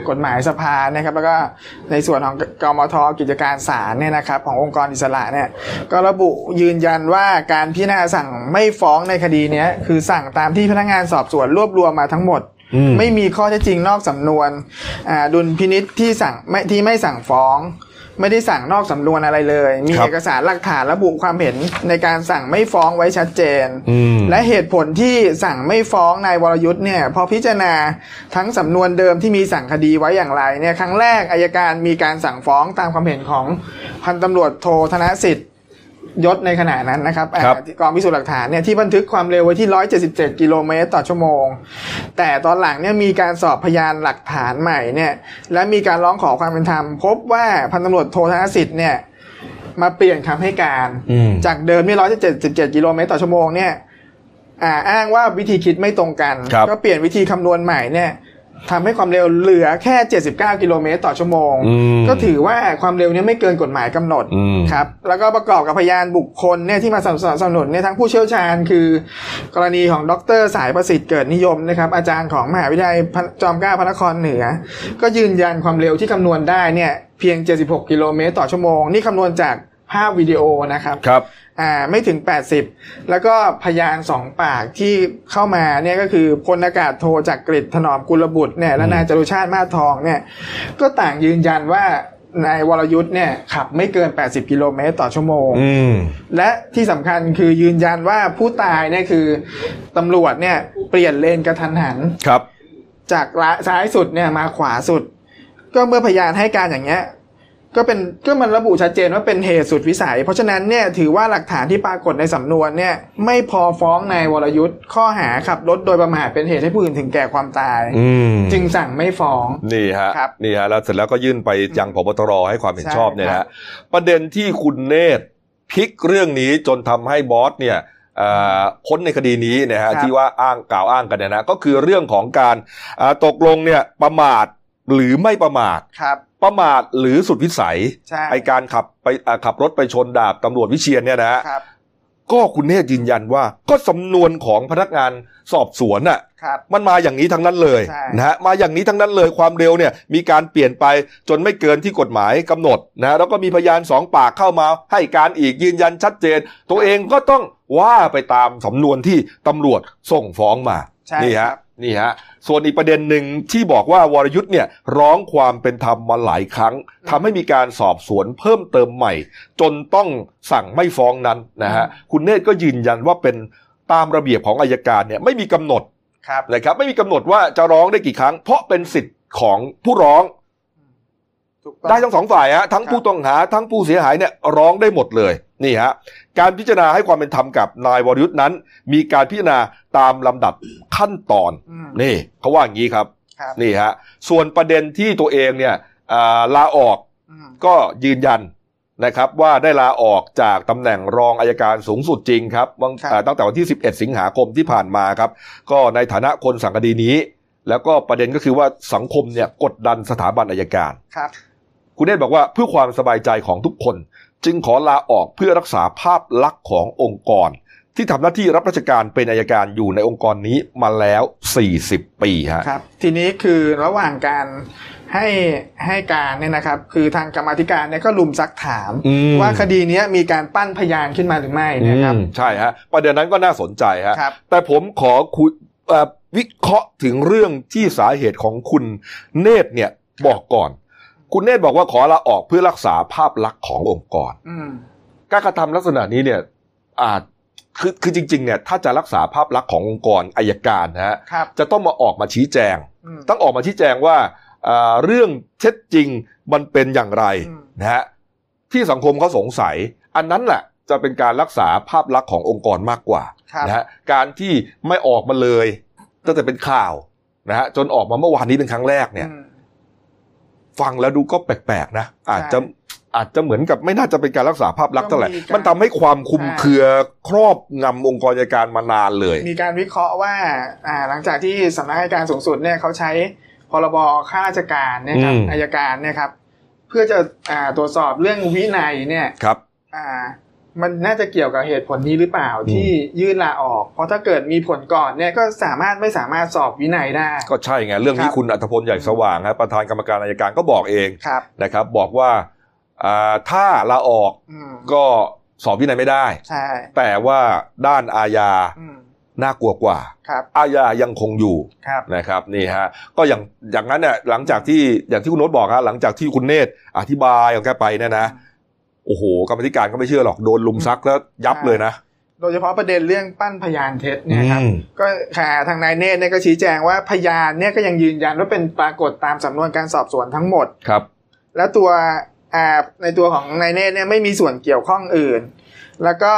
กฎหมายสภานะครับแล้วก็ในส่วนของกมทกิจการศาลเนี่ยนะครับขององค์กรอิสระเนี่ยก็ระบุยืนยันว่าการพิจารณาสั่งไม่ฟ้องในคดีเนี้ยคือสั่งตามที่พนักงานสอบสวนรวบรวมมาทั้งหมดอืมไม่มีข้อเท็จจริงนอกสำนวนอ่าดุลพินิษที่สั่งไม่ที่ไม่สั่งฟ้อง ไม่ได้สั่งนอกสำนวนอะไรเลย มีครับเอกสารหลักฐานระบุความเห็นในการสั่งไม่ฟ้องไว้ชัดเจนอืมและเหตุผลที่สั่งไม่ฟ้องนายวรยุทธ์เนี่ยพอพิจารณาทั้งสำนวนเดิมที่มีสั่งคดีไว้อย่างไรเนี่ยครั้งแรกอายการมีการสั่งฟ้องตามความเห็นของพันตำรวจโทธนสิทธิ์ ยศในขณะนั้นนะครับครับอ่าที่กองพิสูจน์หลักฐานเนี่ยที่บันทึกความเร็วไว้ที่ 177 กิโลเมตรต่อชั่วโมง แต่ตอนหลังเนี่ยมีการสอบพยานหลักฐานใหม่เนี่ยและมีการร้องขอความเป็นธรรม พบว่าพันตำรวจโทธนสิทธิ์เนี่ยมาเปลี่ยนคำให้การอืมจากเดิมที่ 177 กิโลเมตรต่อชั่วโมงเนี่ยอ่าอ้างว่าวิธีคิดไม่ตรงกันครับก็เปลี่ยนวิธีคำนวณใหม่เนี่ย ทำให้ความเร็วเหลือแค่ 79 กิโลเมตรต่อชั่วโมงอืมก็ถือว่าความเร็วเนี้ไม่เกินกฎหมายกำหนดอืมครับแล้วก็ประกอบกับพยานบุคคลเนี่ยที่มาสนับสนุนเนี่ยทั้งผู้เชี่ยวชาญ คือกรณีของดรสายประสิทธิ์เกิดนิยมนะครับอาจารย์ของมหาวิทยาลัยพระจอมเกล้าพระนครเหนือ ก็ยืนยันความเร็วที่คำนวณได้เนี่ยเพียง 76 กิโลเมตรต่อชั่วโมง นี่คำนวณจาก ภาพวิดีโอนะครับครับอ่าไม่ถึง 80 แล้วก็พยานสองปากที่เข้ามาเนี่ยก็คือพลอากาศโทจากกริถนอมกุลบุตรเนี่ยและนายจรุชาติมาสทองเนี่ยก็ต่างยืนยันว่านายวรยุทธ์เนี่ยขับไม่เกิน 80 กิโลเมตรต่อชั่วโมงอืมและที่สำคัญคือยืนยันว่าผู้ตายเนี่ยคือตำรวจเนี่ยเปลี่ยนเลนกระทันหันครับ จากละซ้ายสุดเนี่ยมาขวาสุด ก็เมื่อพยานให้การอย่างเงี้ย ก็เป็นก็มันระบุชัดเจนว่าเป็นเหตุสุดวิสัย เพราะฉะนั้นเนี่ยถือว่าหลักฐานที่ปรากฏในสำนวนเนี่ยไม่พอฟ้องนายวรยุทธ์ข้อหาขับรถโดยประมาทเป็นเหตุให้ผู้อื่นถึงแก่ความตายอืมจึงสั่งไม่ฟ้อง นี่ฮะครับนี่ฮะแล้วเสร็จแล้วก็ยื่นไปยังพบตรให้ความเห็นชอบใช่เนี่ยครันะฮะบประเด็นที่คุณเนตรพลิกเรื่องนี้จนทำให้บอสเนี่ยเอ่อพ้นในคดีนี้นะฮะที่ว่าอ้างกล่าวอ้างกันเนี่ยนะก็คือเรื่องของการอ่าตกลงเนี่ยประมาท หรือไม่ประมาทครับ ประมาทหรือสุดวิสัยใช่ไอการขับไปอ่าขับรถไปชนดาบตำรวจวิเชียนเนี่ยนะฮะครับ ก็คุณเนตรยืนยันว่า ก็สำนวนของพนักงานสอบสวนน่ะครับมันมาอย่างนี้ทั้งนั้นเลยใช่ นะฮะมาอย่างนี้ทั้งนั้นเลยความเร็วเนี่ย มีการเปลี่ยนไปจนไม่เกินที่กฎหมายกำหนดนะแล้วก็มีพยานสองปากเข้ามา ให้การอีกยืนยันชัดเจน ตัวเองก็ต้องว่าไปตามสำนวนที่ตำรวจส่งฟ้องมาใช่นี่ครัฮะ บ นี่ฮะส่วนอีกประเด็นหนึ่งที่บอกว่าวรยุทธ์เนี่ยร้องความเป็นธรรมมาหลายครั้งทำให้มีการสอบสวนเพิ่มเติมใหม่ จนต้องสั่งไม่ฟ้องนั้นนะฮะคุณเนตรก็ยืนยันว่าเป็นตามระเบียบของอายการเนี่ยไม่มีกำหนดครับนะครับไม่มีกำหนดว่าจะร้องได้กี่ครั้ง เพราะเป็นสิทธิ์ของผู้ร้องถูกต้อง ได้ทั้งสองฝ่ายฮะทั้งครับผู้ต้องหาทั้งผู้เสียหายเนี่ยร้องได้หมดเลยนี่ฮะการพิจารณาให้ความเป็นธรรมกับนายวรยุทธ์นั้น มีการพิจารณาตามลำดับขั้นตอนอืมนี่เขาว่าอย่างนี้ครับครับนี่ฮะส่วนประเด็นที่ตัวเองเนี่ยอ่าลาออกอืมก็ยืนยันนะครับว่าได้ลาออกจากตำแหน่งรองอายการสูงสุดจริงครับวันครับอ่าตั้งแต่วันที่ 11 สิงหาคมที่ผ่านมาครับ ก็ในฐานะคนสั่งคดีนี้ แล้วก็ประเด็นก็คือว่าสังคมเนี่ยกดดันสถาบันอายการครับ คุณเนตรบอกว่าเพื่อความสบายใจของทุกคน จึงขอลาออกเพื่อรักษาภาพลักษณ์ขององค์กร ที่ทำหน้าที่รับราชการเป็นอายการอยู่ในองค์กรนี้มาแล้ว 40 ปีฮะครับ ทีนี้คือระหว่างการให้ให้การเนี่ยนะครับ คือทางกรรมาธิการเนี่ยก็ลุมซักถามอืมว่าคดีเนี้ยมีการปั้นพยานขึ้นมาหรือไม่นะครับอืมใช่ฮะประเด็นนั้นก็น่าสนใจฮะครับแต่ผมขอคุยเอ่อวิเคราะห์ถึงเรื่องที่สาเหตุของคุณเนตรเนี่ยบอกก่อน คุณเนตรบอกว่าขอลาออกเพื่อรักษาภาพลักษณ์ขององค์กรอืมการกระทำลักษณะนี้เนี่ยอาจคือคือจริงๆเนี่ยถ้าจะรักษาภาพลักษณ์ขององค์กรอายการนะฮะครับจะต้องมาออกมาชี้แจงอืมต้องออกมาชี้แจงว่าอ่าเรื่องเท็จจริงมันเป็นอย่างไรอืมนะฮะที่สังคมเขาสงสัย อันนั้นแหละจะเป็นการรักษาภาพลักษณ์ขององค์กรมากกว่าครับนะฮะการที่ไม่ออกมาเลยตั้งแต่เป็นข่าวนะฮะจนออกมาเมื่อวานนี้เป็นครั้งแรกเนี่ยอืม ฟังแล้วดูก็แปลกๆนะ อาจจะใช่อาจจะเหมือนกับไม่น่าจะเป็นการรักษาภาพลักษณ์เท่าไหร่ก็มีการมันทำให้ความคลุมใช่เครือครอบงำองค์กรอัยการมานานเลย มีการวิเคราะห์ว่าอ่าหลังจากที่สำนักอัยการสูงสุดเนี่ยเขาใช้พรบข้าราชการเนี่ยครับอืมอายการเนี่ยครับ เพื่อจะอ่าตรวจสอบเรื่องวินัยเนี่ยครับอ่า มันน่าจะเกี่ยวกับเหตุผลนี้หรือเปล่าอืมที่ยื่นลาออก เพราะถ้าเกิดมีผลก่อนเนี่ยก็สามารถไม่สามารถสอบวินัยได้ ก็ใช่ไงเรื่องนี้ครับคุณอัธพลใหญ่สว่างฮะประธานกรรมการอัยการก็บอกเองครับนะครับ บอกว่าอ่าถ้าลาออกอืมก็สอบวินัยไม่ได้ใช่แต่ว่าด้านอาญาอืมน่ากลัวกว่าครับอาญายังคงอยู่ครับนะครับนี่ฮะก็อย่างอย่างนั้นเนี่ยหลังจากที่อย่างที่คุณโน้ตบอกฮะหลังจากที่คุณเนตรอธิบายของแกไปเนี่ยนะ โอ้โหกรรมธิการก็ไม่เชื่อหรอกโดนลุมซักแล้วยับเลยนะโดยเฉพาะประเด็นเรื่องปั้นพยานเท็จเนี่ยครับอืมก็ค่ะทางนายเนตรเนี่ยก็ชี้แจงว่าพยานเนี่ยก็ยังยืนยันว่าเป็นปรากฏตามสำนวนการสอบสวนทั้งหมดครับ แล้วตัวอ่าในตัวของนายเนตรเนี่ยไม่มีส่วนเกี่ยวข้องอื่น แล้วก็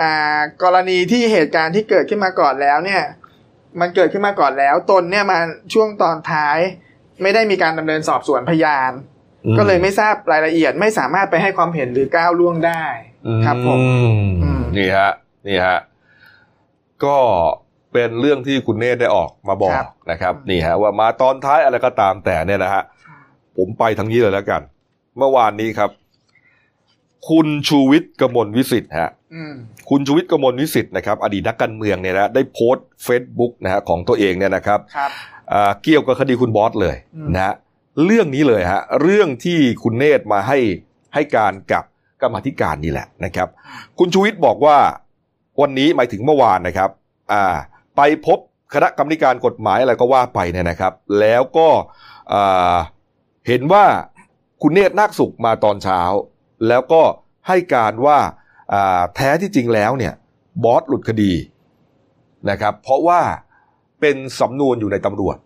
อ่ากรณีที่เหตุการณ์ที่เกิดขึ้นมาก่อนแล้วเนี่ย มันเกิดขึ้นมาก่อนแล้ว ตนเนี่ยมาช่วงตอนท้าย ไม่ได้มีการดำเนินสอบสวนพยานอืม ก็เลยไม่ทราบรายละเอียดไม่สามารถไปให้ความเห็นหรือก้าวล่วงได้ ครับผมอืมนี่ฮะนี่ฮะก็เป็นเรื่องที่คุณเนตรได้ออกมาบอครักบนะครับนี่ฮะว่ามาตอนท้ายอะไรก็ตามแต่เนี่ยนะฮะผมไปทางนี้เลยแล้วกัน เมื่อวานนี้ครับ คุณชูวิทย์กมลวิสิทธิ์ฮะอืมคุณชูวิทย์กมลวิสิทธิ์นะครับ อดีตนักการเมืองเนี่ยนะได้โพสต์เฟซบุ๊กนะฮะของตัวเองเนี่ยนะครับครับอ่าเกี่ยวกับคดีคุณบอสเลยอืมนะฮะ เรื่องนี้เลยฮะเรื่องที่คุณเนตรมาให้ให้การกับกรรมธิการนี่แหละนะครับ คุณชูวิทย์บอกว่าวันนี้หมายถึงเมื่อวานนะครับอ่าไปพบคณะกรรมการกฎหมายอะไรก็ว่าไปเนี่ยนะครับ แล้วก็เห็นว่าคุณเนตรนาคสุขมาตอนเช้า แล้วก็ให้การว่าแท้ที่จริงแล้วเนี่ยบอสหลุดคดีนะครับ เพราะว่าเป็นสำนวนอยู่ในตำรวจ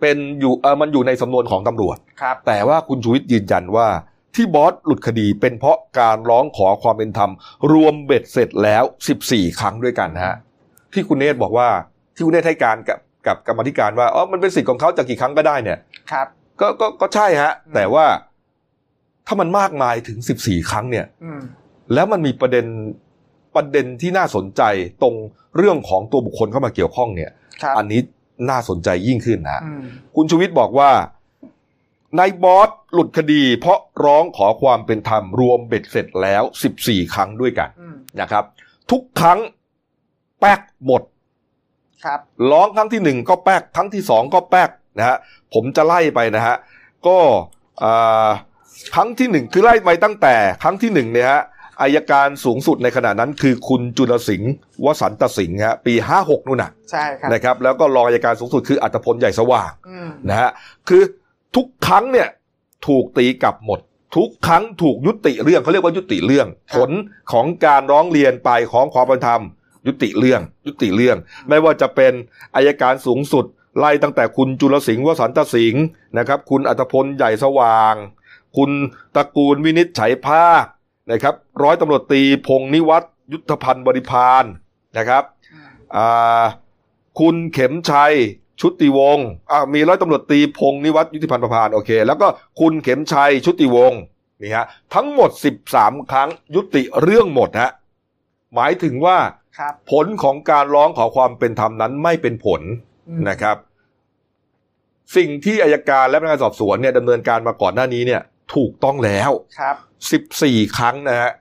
เป็นอยู่เออมันอยู่ในสำนวนของตำรวจ ครับ แต่ว่าคุณชูวิทย์ยืนยันว่า ที่บอสหลุดคดีเป็นเพราะการร้องขอความเป็นธรรม รวมเบ็ดเสร็จแล้ว 14 ครั้งด้วยกันนะฮะที่คุณเนตรบอกว่าที่คุณเนตรให้การกับกับกรรมาธิการว่าอ๋อมันเป็นสิทธิ์ของเขาจะกี่ครั้งก็ได้เนี่ย ครับ ก็ก็ก็ใช่ฮะอืมแต่ว่าถ้ามันมากมายถึง 14 ครั้งเนี่ย อืม แล้วมันมีประเด็นประเด็นที่น่าสนใจตรงเรื่องของตัวบุคคลเข้ามาเกี่ยวข้องเนี่ย ครับ อันนี้ น่าสนใจยิ่งขึ้นนะฮะอืมคุณชูวิทย์บอกว่านายบอสหลุดคดี เพราะร้องขอความเป็นธรรมรวมเบ็ดเสร็จแล้ว 14 ครั้งด้วยกันอืมนะครับ ทุกครั้งแป๊กหมดครับร้องครั้งที่หนึ่งก็แป๊กครั้งที่สองก็แป๊กนะฮะผมจะไล่ไปนะฮะก็อ่าครั้งที่หนึ่งคือไล่ไปตั้งแต่ ครั้งที่หนึ่งเนี่ยฮะ อายการสูงสุดในขณะนั้นคือคุณจุลสิงห์วสันตสิงห์ฮะปีห้าหกนู่นน่ะใช่ครับนะครับ แล้วก็รองอายการสูงสุดคืออัตพลใหญ่สว่างอืมนะฮะคือทุกครั้งเนี่ยถูกตีกลับหมด ทุกครั้งถูกยุติเรื่องเขาเรียกว่ายุติเรื่อง ผลของการร้องเรียนไปของความเป็นธรรม ยุติเรื่อง ยุติเรื่อง ไม่ว่าจะเป็นอายการสูงสุด ไล่ตั้งแต่คุณจุลสิงห์วสันตสิงห์นะครับ คุณอัตพลใหญ่สว่าง คุณตระกูลวินิจฉัยภาค นะครับร้อยตำรวจตรีพงษ์นิวัฒน์ยุทธพันธ์บริพานนะครับอืมอ่าคุณเข็มชัยชุติวงศ์อ่ามีร้อยตำรวจตรีพงศ์นิวัฒน์ยุทธิพันธ์ประพานโอเค แล้วก็คุณเข็มชัยชุติวงศ์นี่ฮะทั้งหมด 13 ครั้งยุติเรื่องหมดฮะหมายถึงว่าครับผลของการร้องขอความเป็นธรรมนั้นไม่เป็นผลอืมนะครับ สิ่งที่อายการและพนักงานสอบสวนเนี่ยดำเนินการมาก่อนหน้านี้เนี่ย ถูกต้องแล้วครับ 14 ครั้งนะฮะ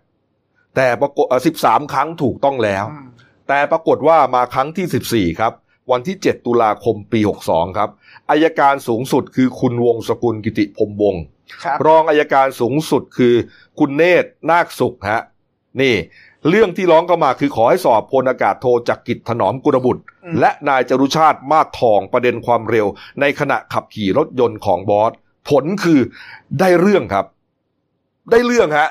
แต่ปรากฏสิบสามครั้งถูกต้องแล้วอืมแต่ปรากฏว่ามาครั้งที่14ครับ วันที่7ตุลาคมปี62ครับอายการสูงสุดคือคุณวงศกุลกิติพรหมวงศ์ครับรองอายการสูงสุดคือคุณเนตรนาคสุขฮะนี่ เรื่องที่ร้องเข้ามาคือขอให้สอบพลอากาศโทจักกิจถนอมกุลบุตรอืมและนายจรุชาติมาศทองประเด็นความเร็ว ในขณะขับขี่รถยนต์ของบอสผลคือได้เรื่องครับ ได้เรื่องฮะ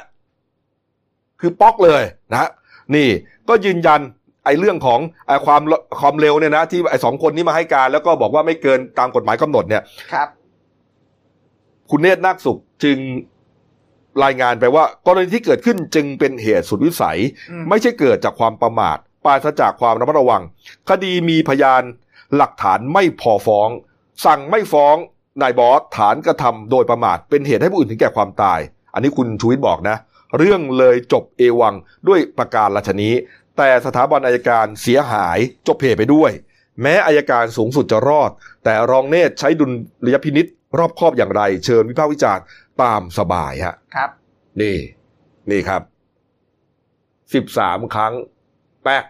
คือป๊อกเลยนะฮะนี่ก็ยืนยันไอ้เรื่องของไอ้ความความเร็วเนี่ยนะที่ไอ้สองคนนี้มาให้การ แล้วก็บอกว่าไม่เกินตามกฎหมายกำหนดเนี่ยครับ คุณเนตรนาคสุขจึงรายงานไปว่ากรณีที่เกิดขึ้นจึงเป็นเหตุสุดวิสัยอืมไม่ใช่เกิดจากความประมาทปราศจากความระมัดระวัง คดีมีพยานหลักฐานไม่พอฟ้อง สั่งไม่ฟ้องนายบอสฐานกระทำโดยประมาทเป็นเหตุให้ผู้อื่นถึงแก่ความตาย อันนี้คุณชูวิทย์บอกนะ เรื่องเลยจบเอวังด้วยประการราชนี้ แต่สถาบันอายการเสียหายจบเพไปด้วย แม้อายการสูงสุดจะรอด แต่รองเนตรใช้ดุลยพินิษรอบคอบอย่างไร เชิญวิพากษ์วิจารณ์ตามสบายฮะครับ นี่ นี่ครับสิบสามครั้ง แป๊ก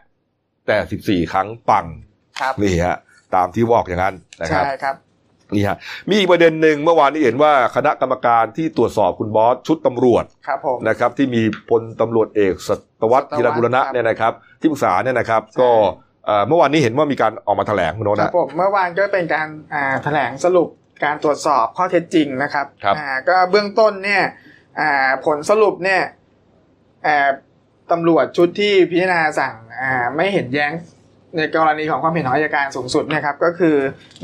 แต่สิบสี่ครั้งปัง ครับ นี่ฮะ ตามที่บอกอย่างนั้นนะครับ ใช่ครับ นี่ฮะมีอีกประเด็นหนึ่งเมื่อวานนี้เห็นว่าคณะกรรมการที่ตรวจสอบคุณบอสชุดตำรวจครับผม นะครับ ที่มีพลตำรวจเอกสัตวัฒน์สัตวัฒน์ธีรบุรณะครับเนี่ยนะครับ ที่ปรึกษาเนี่ยนะครับใช่ก็เอ่อเมื่อวานนี้เห็นว่ามีการออกมาแถลงคุณโนครันะ บผมเมื่อวานก็เป็นการอ่าแถลงสรุปการตรวจสอบข้อเท็จจริงนะครับครับอ่าก็เบื้องต้นเนี่ยอ่าผลสรุปเนี่ยอ่าตำรวจชุดที่พิจารณาสั่งอ่าไม่เห็นแย้ง ในกรณีของความเห็นของอัยการสูงสุดเนะครับ ก็คือ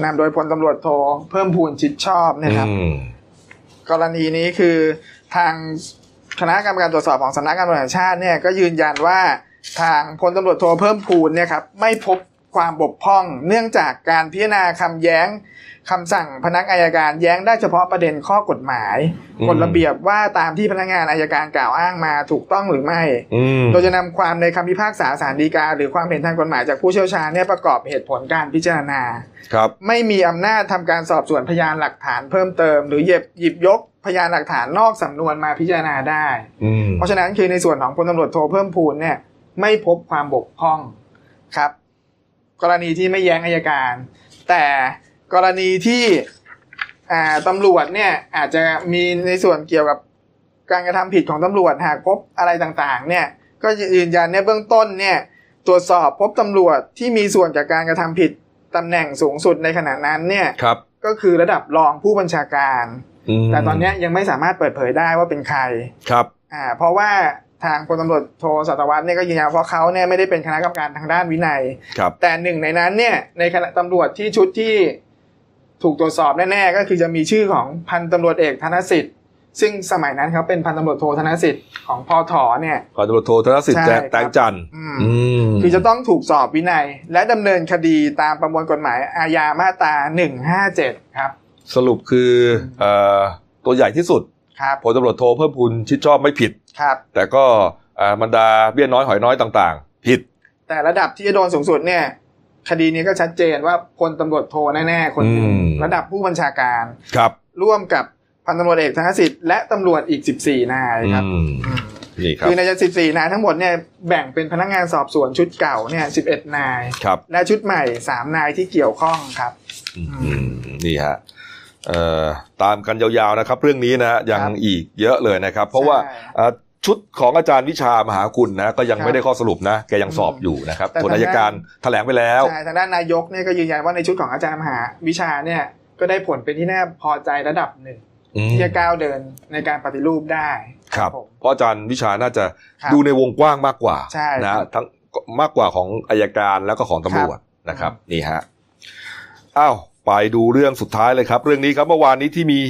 นำโดยพลตำรวจโทเพิ่มพูนชิดชอบนะครับอืมกรณีนี้คือทางคณะกรรมการตรวจสอบของสำนักงานตำรวจแห่งชาติเนี่ยก็ยืนยันว่าทางพลตำรวจโทเพิ่มพูนเนี่ยครับไม่พบความบกพร่อง เนื่องจากการพิจารณาคำแย้ง คำสั่งพนักอายการแย้งได้เฉพาะประเด็นข้อกฎหมายอืมกฎระเบียบว่าตามที่พนักงานอายการกล่าวอ้างมาถูกต้องหรือไม่อืมโดยจะนำความในคำพิพากษาสารดีกา หรือความเห็นทางกฎหมายจากผู้เชี่ยวชาญเนี่ยประกอบเหตุผลการพิจารณา ครับ ไม่มีอำนาจทำการสอบสวนพยานหลักฐานเพิ่มเติม หรือหยิบหยิบยกพยานหลักฐานนอกสำนวนมาพิจารณาได้อืมเพราะฉะนั้นคือในส่วนของพลตำรวจโทเพิ่มพูนเนี่ยไม่พบความบกพร่องครับ กรณีที่ไม่แย้งอายการ แต่ กรณีที่อ่าตำรวจเนี่ยอาจจะมีในส่วนเกี่ยวกับการกระทำผิดของตำรวจหากพบอะไรต่างๆ เนี่ย ก็ยืนยันในเบื้องต้นเนี่ย ตรวจสอบพบตำรวจที่มีส่วนจากการกระทำผิดตำแหน่งสูงสุดในขณะนั้นเนี่ยครับ ก็คือระดับรองผู้บัญชาการมแต่ตอนเนี้ยยังไม่สามารถเปิดเผยได้ว่าเป็นใครครับ อ่า เพราะว่าทางพลตำรวจโทสัตวัฒน์เนี่ยก็ยืนยันเพราะเขาเนี่ยไม่ได้เป็นคณะกรรมการทางด้านวินัยครับแต่หนึ่งในนั้นเนี่ยในคณะตำรวจที่ชุดที่ ถูกตรวจสอบแน่ๆก็คือจะมีชื่อของพันตำรวจเอกธนสิทธิ์ ซึ่งสมัยนั้นเขาเป็นพันตำรวจโทธนสิทธิ์ของพอถอเนี่ยก่อนตำรวจโทธนสิทธิ์ใช่ครับแตงจันทร์อืมอืมคือจะต้องถูกสอบวินัย และดำเนินคดีตามประมวลกฎหมายอาญามาตรา157ครับ สรุปคือเอ่อตัวใหญ่ที่สุดครับพลตำรวจโทเพิ่มพูนชิดชอบไม่ผิดครับ แต่ก็เอ่อบรรดาเบี้ยน้อยหอยน้อยต่างๆ ผิด แต่ระดับที่จะโดนสูงสุดเนี่ย คดีนี้ก็ชัดเจนว่าพลตำรวจโทแน่ๆคนหนึ่งอืมระดับผู้บัญชาการครับ ร่วมกับพันตำรวจเอกธนสิทธิ์และตำรวจอีก 14 นายครับอืมนี่ครับคือใน14นายทั้งหมดเนี่ยแบ่งเป็นพนักงานสอบสวนชุดเก่าเนี่ย11นายครับและชุดใหม่3นายที่เกี่ยวข้องครับอืมนี่ฮะเอ่อตามกันยาวๆนะครับ เรื่องนี้นะฮะยังครับอีกเยอะเลยนะครับ เพราะว่าใช่เอ่อชุดของอาจารย์วิชามหาคุณนะก็ยังครับไม่ได้ข้อสรุปนะ แกยังสอบอยู่นะครับแต่ส่วนทางอายการแถลงไปแล้วใช่ทางด้านนายกเนี่ยก็ยืนยันว่าในชุดของอาจารย์มหาวิชาเนี่ยก็ได้ผลเป็นที่น่าพอใจระดับหนึ่งอืมที่จะก้าวเดินในการปฏิรูปได้ครับผมเพราะอาจารย์วิชาน่าจะครับดูในวงกว้างมากกว่าใช่นะครับทั้งมากกว่าของอายการแล้วก็ของตำรวจนะครับนี่ฮะอ้าวไปดูเรื่องสุดท้ายเลยครับ เรื่องนี้ครับเมื่อวานนี้ที่มี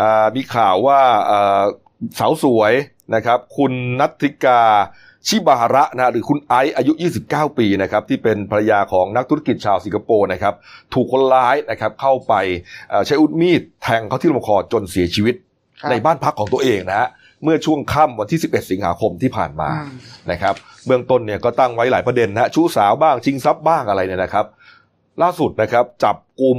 อ่ามีข่าวว่าอ่าสาวสวย นะครับ คุณนัทธิกาชิบาฮาระนะหรือคุณไอซ์อายุ 29 ปีนะครับที่เป็นภรรยาของนักธุรกิจชาวสิงคโปร์นะครับถูกคนร้ายนะครับเข้าไปเอ่อใช้อุดมีดแทงเขาที่ลำคอจนเสียชีวิตครับในบ้านพักของตัวเองนะฮะเมื่อช่วงค่ำวันที่ 11 สิงหาคมที่ผ่านมาอืมนะครับเบื้องต้นเนี่ยก็ตั้งไว้หลายประเด็นนะฮะชู้สาวบ้างชิงทรัพย์บ้างอะไรเนี่ยนะครับ ล่าสุดนะครับจับกลุ่ม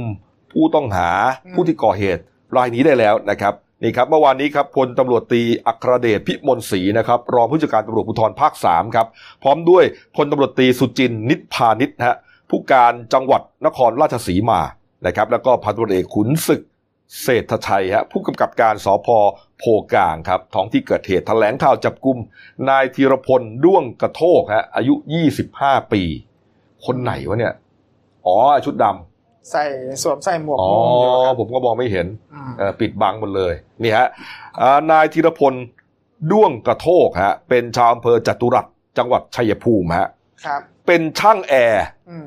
ผู้ต้องหาอืมผู้ที่ก่อเหตุรายนี้ได้แล้วนะครับ นี่ครับเมื่อวานนี้ครับพลตำรวจตีอัครเดชพิมลศรีนะครับรองผู้จัดการตำรวจภูธรภาค3ครับพร้อมด้วยพลตำรวจตีสุจินนิพพานิชนะฮะผู้การจังหวัดนครราชสีมานะครับ แล้วก็พันตำรวจเอกขุนศึกเศรษฐชัยฮะผู้กำกับการสพโพกลางครับท้องที่เกิดเหตุแถลงข่าวจับกลุ่มนายธีรพลด้วงกระโทกฮะอายุ 25 ปี คนไหนวะเนี่ย อ๋อชุดด ใส่สวมใส่หมวกอ๋อโม่งอยู่ครับผมก็มองไม่เห็นมเอ่อปิดบังหมดเลยนี่ฮะอ่านายธีรพลด้วงกระโทกฮะ เป็นชาวอำเภอจตุรัสจังหวัดชัยภูมิฮะครับเป็นช่างแอร์อืม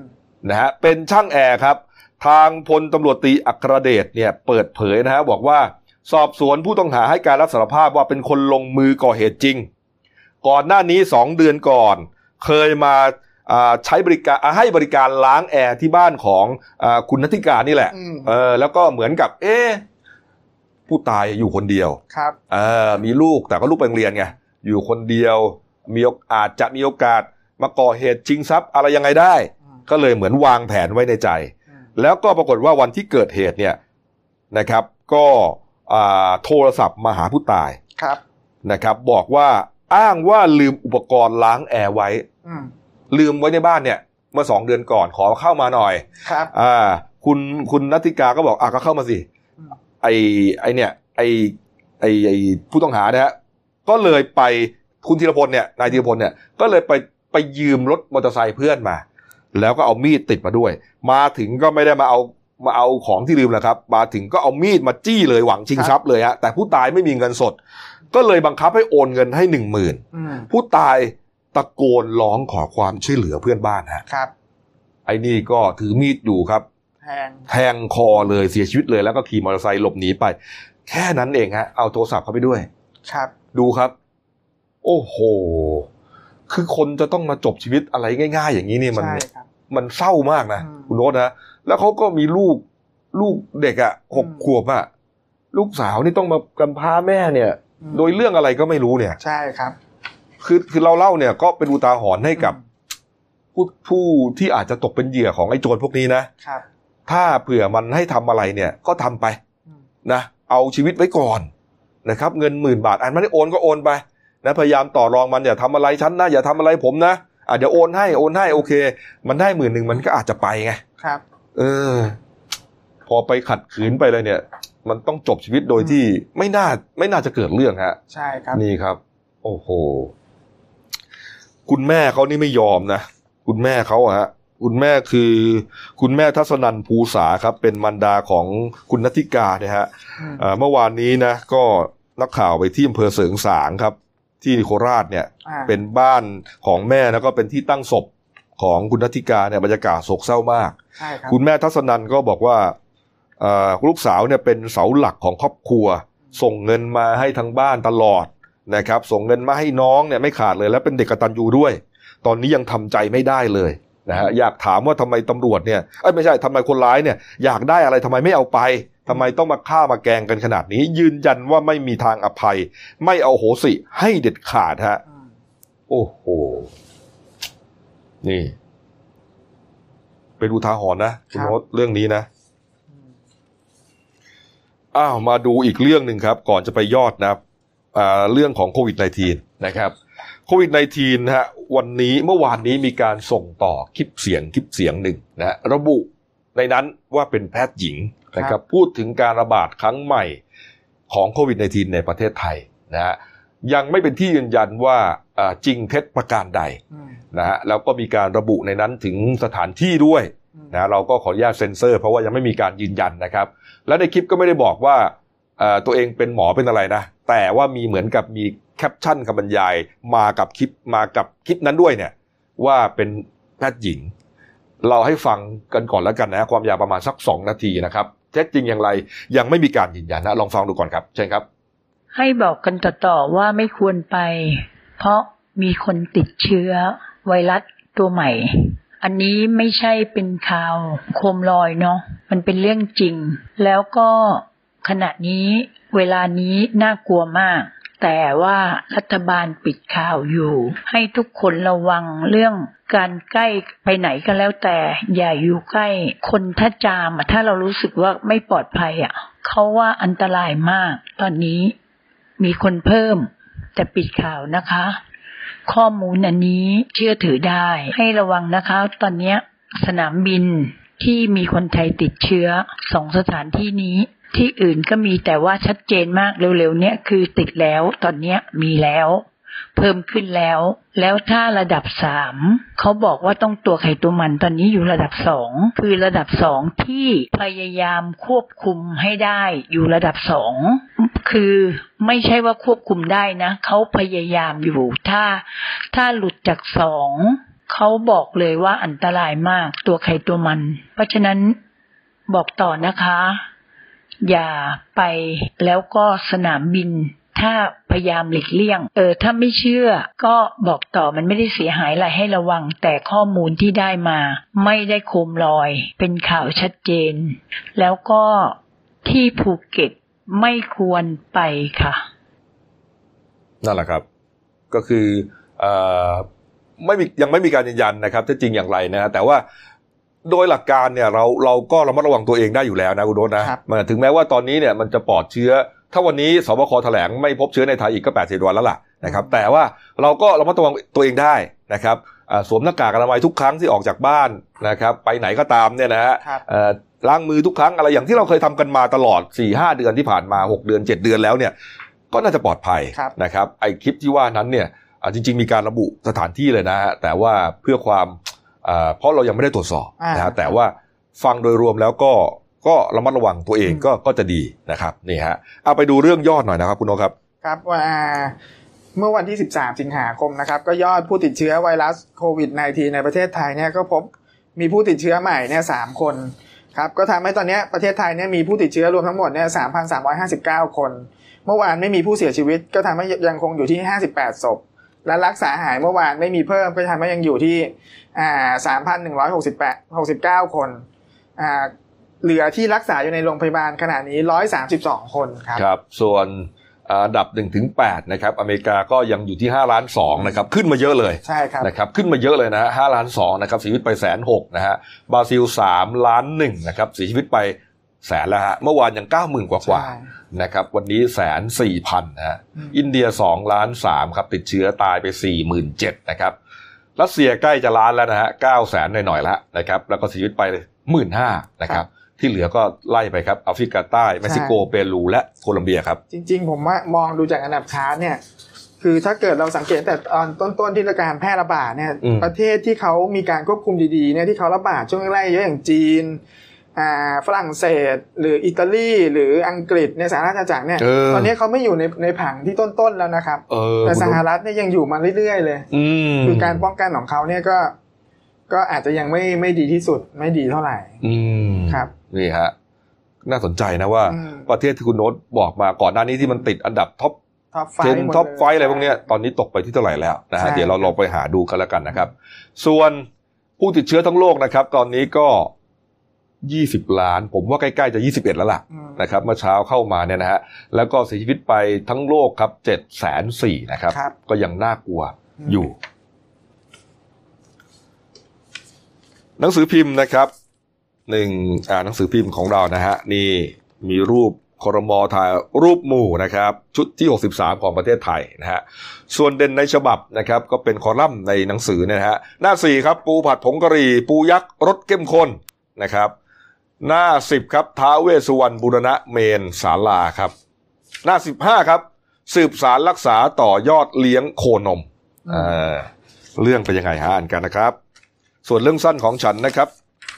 นะฮะเป็นช่างแอร์ครับ ทางพลตำรวจตรีอัครเดชเนี่ยเปิดเผยนะฮะบอกว่าสอบสวนผู้ต้องหาให้การรับสารภาพว่าเป็นคนลงมือก่อเหตุจริง ก่อนหน้านี้สองเดือนก่อน เคยมาอ่า ใช้บริการอ่าให้บริการล้างแอร์ที่บ้านของอาคุณนัทธิการนี่แหละอืมเออแล้วก็เหมือนกับ เอ๊ะผู้ตายอยู่คนเดียวครับเออมีลูกแต่ก็ลูกไปโรงเรียนไงอยู่คนเดียวมีโอกอาจจะมีโอกาสมาก่อเหตุชิงทรัพย์อะไรยังไงได้อืมก็เลยเหมือนวางแผนไว้ในใจอืมแล้วก็ปรากฏว่าวันที่เกิดเหตุเนี่ยนะครับ ก็อ่าโทรศัพท์มาหาผู้ตายครับนะครับ บอกว่าอ้างว่าลืมอุปกรณ์ล้างแอร์ไว้อืม ลืมไว้ในบ้านเนี่ยเมื่อสองเดือนก่อนขอเข้ามาหน่อย ครับ อ่า คุณคุณนัทธิกาก็บอกอะก็เข้ามาสิอืมไอไอเนี่ย ไอไอไอผู้ต้องหาเนี่ยฮะก็เลยไปคุณธีรพลเนี่ยนายธีรพลเนี่ยก็เลยไปไปยืมรถมอเตอร์ไซค์เพื่อนมา แล้วก็เอามีดติดมาด้วย มาถึงก็ไม่ได้มาเอามาเอาของที่ลืมนะครับ มาถึงก็เอามีดมาจี้เลยหวังชิงทรัพย์เลยฮะแต่ผู้ตายไม่มีเงินสด ก็เลยบังคับให้โอนเงินให้หนึ่งหมื่นอืมผู้ตาย ตะโกนร้องขอความช่วยเหลือเพื่อนบ้านฮะครับ ไอ้นี่ก็ถือมีดอยู่ครับ แทงแทงคอเลยเสียชีวิตเลยแล้วก็ขี่มอเตอร์ไซค์หลบหนีไป แค่นั้นเองฮะ เอาโทรศัพท์เข้าไปด้วย ครับ ดูครับ โอ้โห คือคนจะต้องมาจบชีวิตอะไรง่าย ๆ อย่างนี้นี่มัน ใช่ครับ มันเศร้ามากนะอืมคุณโน้ตนะแล้วเขาก็มีลูกลูกเด็กอะ่ะหกอืม ขวบอะ่ะ ลูกสาวนี่ต้องมากำพร้าแม่เนี่ย อืมโดยเรื่องอะไรก็ไม่รู้เนี่ย ใช่ครับ คือคือเราเล่าเนี่ยก็เป็นอุทาหรณ์ให้กับอืมผู้ผู้ที่อาจจะตกเป็นเหยื่อของไอ้โจรพวกนี้นะครับ ถ้าเผื่อมันให้ทำอะไรเนี่ยก็ทำไปอืม นะ เอาชีวิตไว้ก่อนนะครับ เงินหมื่นบาทอันไม่ได้โอนก็โอนไปนะพยายามต่อรองมันอย่าทำอะไรฉันนะอย่าทำอะไรผมนะอะเดี๋ยวโอนให้โอนให้โอเค มันได้หมื่นหนึ่งมันก็อาจจะไปไง ครับ เออ พอไปขัดขืนไปเลยเนี่ย มันต้องจบชีวิตโดยที่ไม่น่าไม่น่าจะเกิดเรื่องฮะ ใช่ครับ นี่ครับ โอ้โห คุณแม่เขานี่ไม่ยอมนะ คุณแม่เขาอะฮะคุณแม่คือคุณแม่ทัศนันภูษาครับเป็นมันดาของคุณนัทธิกาเนี่ยฮะอืมเอ่อเมื่อวานนี้นะ ก็นักข่าวไปที่อำเภอเสริงสางครับ ที่โคราชเนี่ยอ่าเป็นบ้านของแม่แล้วก็เป็นที่ตั้งศพของคุณนัทธิกาเนี่ยบรรยากาศโศกเศร้ามากใช่ครับคุณแม่ทัศนันก็บอกว่าเอ่อลูกสาวเนี่ยเป็นเสาหลักของครอบครัว ส่งเงินมาให้ทั้งบ้านตลอด นะครับ ส่งเงินมาให้น้องเนี่ยไม่ขาดเลย และเป็นเด็กกตัญญูด้วย ตอนนี้ยังทำใจไม่ได้เลยนะฮะอยากถามว่าทำไมตำรวจเนี่ยเอ้ยไม่ใช่ทำไมคนร้ายเนี่ย อยากได้อะไรทำไมไม่เอาไปทำไมต้องมาฆ่ามาแกล้งกันขนาดนี้ ยืนยันว่าไม่มีทางอภัย ไม่เอาโหสิให้เด็ดขาดฮะอืมโอ้โหนี่ เป็นอุทาหรณ์นะคุณโน้ตเรื่องนี้นะอืมอ้าวมาดูอีกเรื่องหนึ่งครับ ก่อนจะไปยอดนะครับอ่า เรื่องของโควิด -19 นะครับโควิด -19 นะฮะวันนี้เมื่อวานนี้มีการส่งต่อคลิปเสียงคลิปเสียงหนึ่งนะฮะระบุในนั้นว่าเป็นแพทย์หญิงนะครับพูดถึงการระบาดครั้งใหม่ของโควิด -19 ในประเทศไทยนะฮะยังไม่เป็นที่ยืนยันว่าอ่าจริงเท็จประการใดอืมนะฮะแล้วก็มีการระบุในนั้นถึงสถานที่ด้วยอืมนะเราก็ขออนุญาตเซ็นเซอร์ เพราะว่ายังไม่มีการยืนยันนะครับ และในคลิปก็ไม่ได้บอกว่าเอ่อ ตัวเองเป็นหมอเป็นอะไรนะ แต่ว่ามีเหมือนกับมีแคปชั่นคำบรรยายมากับคลิปมากับคลิปนั้นด้วยเนี่ย ว่าเป็นแพทย์หญิง เราให้ฟังกันก่อนแล้วกันนะ ความยาวประมาณสักสองนาทีนะครับเท็จจริงอย่างไรยังไม่มีการยืนยันนะลองฟังดูก่อนครับเชิญครับ ให้บอกกันต่อๆว่าไม่ควรไป เพราะมีคนติดเชื้อไวรัสตัวใหม่ อันนี้ไม่ใช่เป็นข่าวโคมลอยเนาะมันเป็นเรื่องจริง แล้วก็ ขณะนี้เวลานี้น่ากลัวมาก แต่ว่ารัฐบาลปิดข่าวอยู่ ให้ทุกคนระวังเรื่องการใกล้ไปไหนก็แล้วแต่อย่าอยู่ใกล้ คนถ้าจามะถ้าเรารู้สึกว่าไม่ปลอดภัยอะเขาว่าอันตรายมาก ตอนนี้มีคนเพิ่ม แต่ปิดข่าวนะคะ ข้อมูลอันนี้เชื่อถือได้ ให้ระวังนะคะ ตอนนี้สนามบินที่มีคนไทยติดเชื้อสองสถานที่นี้ ที่อื่นก็มีแต่ว่าชัดเจนมากเร็วๆเนี้ยคือติดแล้วตอนเนี้ยมีแล้ว เพิ่มขึ้นแล้ว แล้วถ้าระดับสามเขาบอกว่าต้องตัวไข่ตัวมันตอนนี้อยู่ระดับสองคือระดับสองที่พยายามควบคุมให้ได้อยู่ระดับสองคือไม่ใช่ว่าควบคุมได้นะเขาพยายามอยู่ถ้า ถ้าหลุดจากสองเขาบอกเลยว่าอันตรายมากตัวไข่ตัวมัน เพราะฉะนั้นบอกต่อนะคะ อย่าไปแล้วก็สนามบิน ถ้าพยายามหลีกเลี่ยง เออ ถ้าไม่เชื่อ ก็บอกต่อมันไม่ได้เสียหายอะไรให้ระวัง แต่ข้อมูลที่ได้มา ไม่ได้โคมลอย เป็นข่าวชัดเจน แล้วก็ที่ภูเก็ตไม่ควรไปค่ะ นั่นแหละครับ ก็คือออไม่มียังไม่มีการยืนยันนะครับที่จริงอย่างไรนะแต่ว่า โดยหลักการเนี่ยเราเราก็ระมัดระวังตัวเองได้อยู่แล้วนะคุณโดนนะครับมันถึงแม้ว่าตอนนี้เนี่ยมันจะปลอดเชื้อ ถ้าวันนี้สบคแถลงไม่พบเชื้อในไทยอีกก็ 80 วันแล้วล่ะนะครับแต่ว่าเราก็ระมัดระวังตัวเองได้นะครับอ่าสวมหน้ากากอนามัยทุกครั้งที่ออกจากบ้านนะครับไปไหนก็ตามเนี่ยนะฮะครับเอ่อล้างมือทุกครั้งอะไรอย่างที่เราเคยทำกันมาตลอด4ี่หเดือนที่ผ่านมา 6 เดือน 7 เดือนแล้วเนี่ยก็น่าจะปลอดภัยครับนะครับไอคลิปที่ว่านั้นเนี่ยอ่าจริง ๆ มีการระบุสถานที่เลยนะฮะแต่ว่าเพื่อความอ่า เพราะเรายังไม่ได้ตรวจสอบอ่านนะฮะแต่ว่าฟังโดยรวมแล้วก็ก็ระมัดระวังตัวเองอืมก็ก็จะดีนะครับนี่ฮะเอาไปดูเรื่องยอดหน่อยนะครับคุณโนตครับครับว่าเมื่อวันที่ 13 สิงหาคมนะครับ ก็ยอดผู้ติดเชื้อไวรัสโควิด -19 ในประเทศไทยเนี่ยก็พบมีผู้ติดเชื้อใหม่เนี่ยสามคนครับก็ทำให้ตอนเนี้ยประเทศไทยเนี่ยมีผู้ติดเชื้อรวมทั้งหมดเนี่ย3,359คน เมื่อวานไม่มีผู้เสียชีวิต ก็ทำให้ยังคงอยู่ที่58ศพ และรักษาหายเมื่อวานไม่มีเพิ่มก็ทำให้ยังอยู่ที่อ่า3,168 69คนอ่าเหลือที่รักษาอยู่ในโรงพยาบาลขณะนี้132คนครับครับ ส่วนอันดับ1นถึงแนะครับอเมริกาก็ยังอยู่ที่5ล้าน2นะครับขึ้นมาเยอะเลยใช่ครับนะครับขึ้นมาเยอะเลยนะฮะห้าล้านสองนะครับเสียชีวิตไปแสนหกนะฮะบราซิลสามล้านหนึ่งนะครับเสียชีวิตไปแสนแล้วฮะเมื่อวานยังเก้าหมื่นกว่ากว่าใช่ นะครับวันนี้แสนสี่พันนะฮะอืมอินเดียสองล้านสามครับติดเชื้อตายไปสี่หมื่นเจ็ดนะครับรัสเซียใกล้จะล้านแล้วนะฮะเก้าแสนหน่อยๆแล้วนะครับแล้วก็เสียชีวิตไปหมื่นห้านะครับที่เหลือก็ไล่ไปครับแอฟริกาใต้เม็กซิโกเปรูและโคลัมเบียครับ จริง ๆ ผมว่ามองดูจากอันดับชาร์ตเนี่ยคือถ้าเกิดเราสังเกตแต่ตอนต้นๆที่การแพร่ระบาดเนี่ยอืมประเทศที่เขามีการควบคุมดีๆเนี่ยที่เขาระบาดช่วงแรกๆเยอะอย่างจีนอ่า ฝรั่งเศส หรืออิตาลีหรืออังกฤษในสหราชอาณาจักรเนี่ยเออตอนนี้เขาไม่อยู่ในในผังที่ต้นๆแล้วนะครับเออแต่คุณสนุชสหรัฐเนี่ยยังอยู่มาเรื่อยๆเลยอืมคือการป้องกันของเขาเนี่ยก็ ก็อาจจะยังไม่ไม่ดีที่สุดไม่ดีเท่าไหร่อืมครับนี่ฮะน่าสนใจนะว่าอืมประเทศที่คุณโน้ตบอกมาก่อนหน้านี้ที่มันติดอันดับ top top five ten top five อะไรพวกเนี้ยตอนนี้ตกไปที่เท่าไหร่แล้วนะฮะใช่เดี๋ยวเราลองไปหาดูกันแล้วกันนะครับ ส่วนผู้ติดเชื้อทั้งโลกนะครับ ตอนนี้ก็ 20ล้าน ผมว่าใกล้ๆจะ21แล้วล่ะอืมนะครับเมื่อเช้าเข้ามาเนี่ยนะฮะแล้วก็เสียชีวิตไปทั้งโลกครับ7 4 0 0 0นะครับครับ ก็ยังน่ากลัวอยู่ หนังสือพิมพ์นะครับหนึ่งอ่าหนังสือพิมพ์ของเรานะฮะนี่มีรูปครมถ่ายรูปหมู่นะครับ ชุดที่ 63 ของประเทศไทยนะฮะส่วนเด่นในฉบับนะครับ ก็เป็นคอลัมน์ในหนังสือเนี่ยนะฮะหน้า 4 ครับ ปูผัดผงกะหรี่ ปูยักษ์รสเข้มข้นนะครับ หน้า10ครับท้าวเวสสุวรรณบุรณะเมนศาลาครับ หน้า15ครับ สืบสารรักษาต่อยอดเลี้ยงโคนมอืมเออเรื่องเป็นยังไงฮะอ่านกันนะครับ ส่วนเรื่องสั้นของฉันนะครับ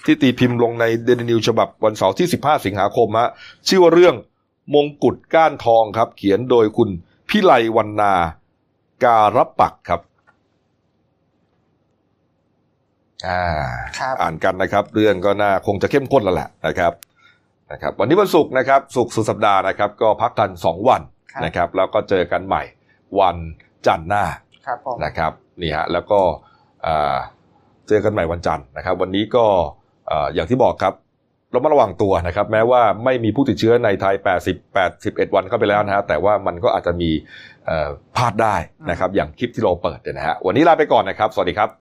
ที่ตีพิมพ์ลงในเดนินิวฉบับวันเสาร์ที่ 15 สิงหาคมฮะชื่อว่าเรื่องมงกุฎก้านทองครับ เขียนโดยคุณพิไลวรรณาการบปักครับ อ่าครับอ่านกันนะครับ เรื่องก็น่าคงจะเข้มข้นแล้วแหละนะครับนะครับ วันนี้วันศุกร์นะครับศุกร์สุดสัปดาห์นะครับ ก็พักกันสองวันครับนะครับ แล้วก็เจอกันใหม่วันจันทร์หน้าครับผมนะครับนี่ฮะแล้วก็อ่าเจอกันใหม่วันจันทร์นะครับ วันนี้ก็อ่าอย่างที่บอกครับเรามาระวังตัวนะครับ แม้ว่าไม่มีผู้ติดเชื้อในไทย 80 81 วันเข้าไปแล้วนะฮะแต่ว่ามันก็อาจจะมีเอ่อพลาดได้นะครับ อย่างคลิปที่เราเปิดเนี่ยนะฮะวันนี้ลาไปก่อนนะครับ สวัสดีครับ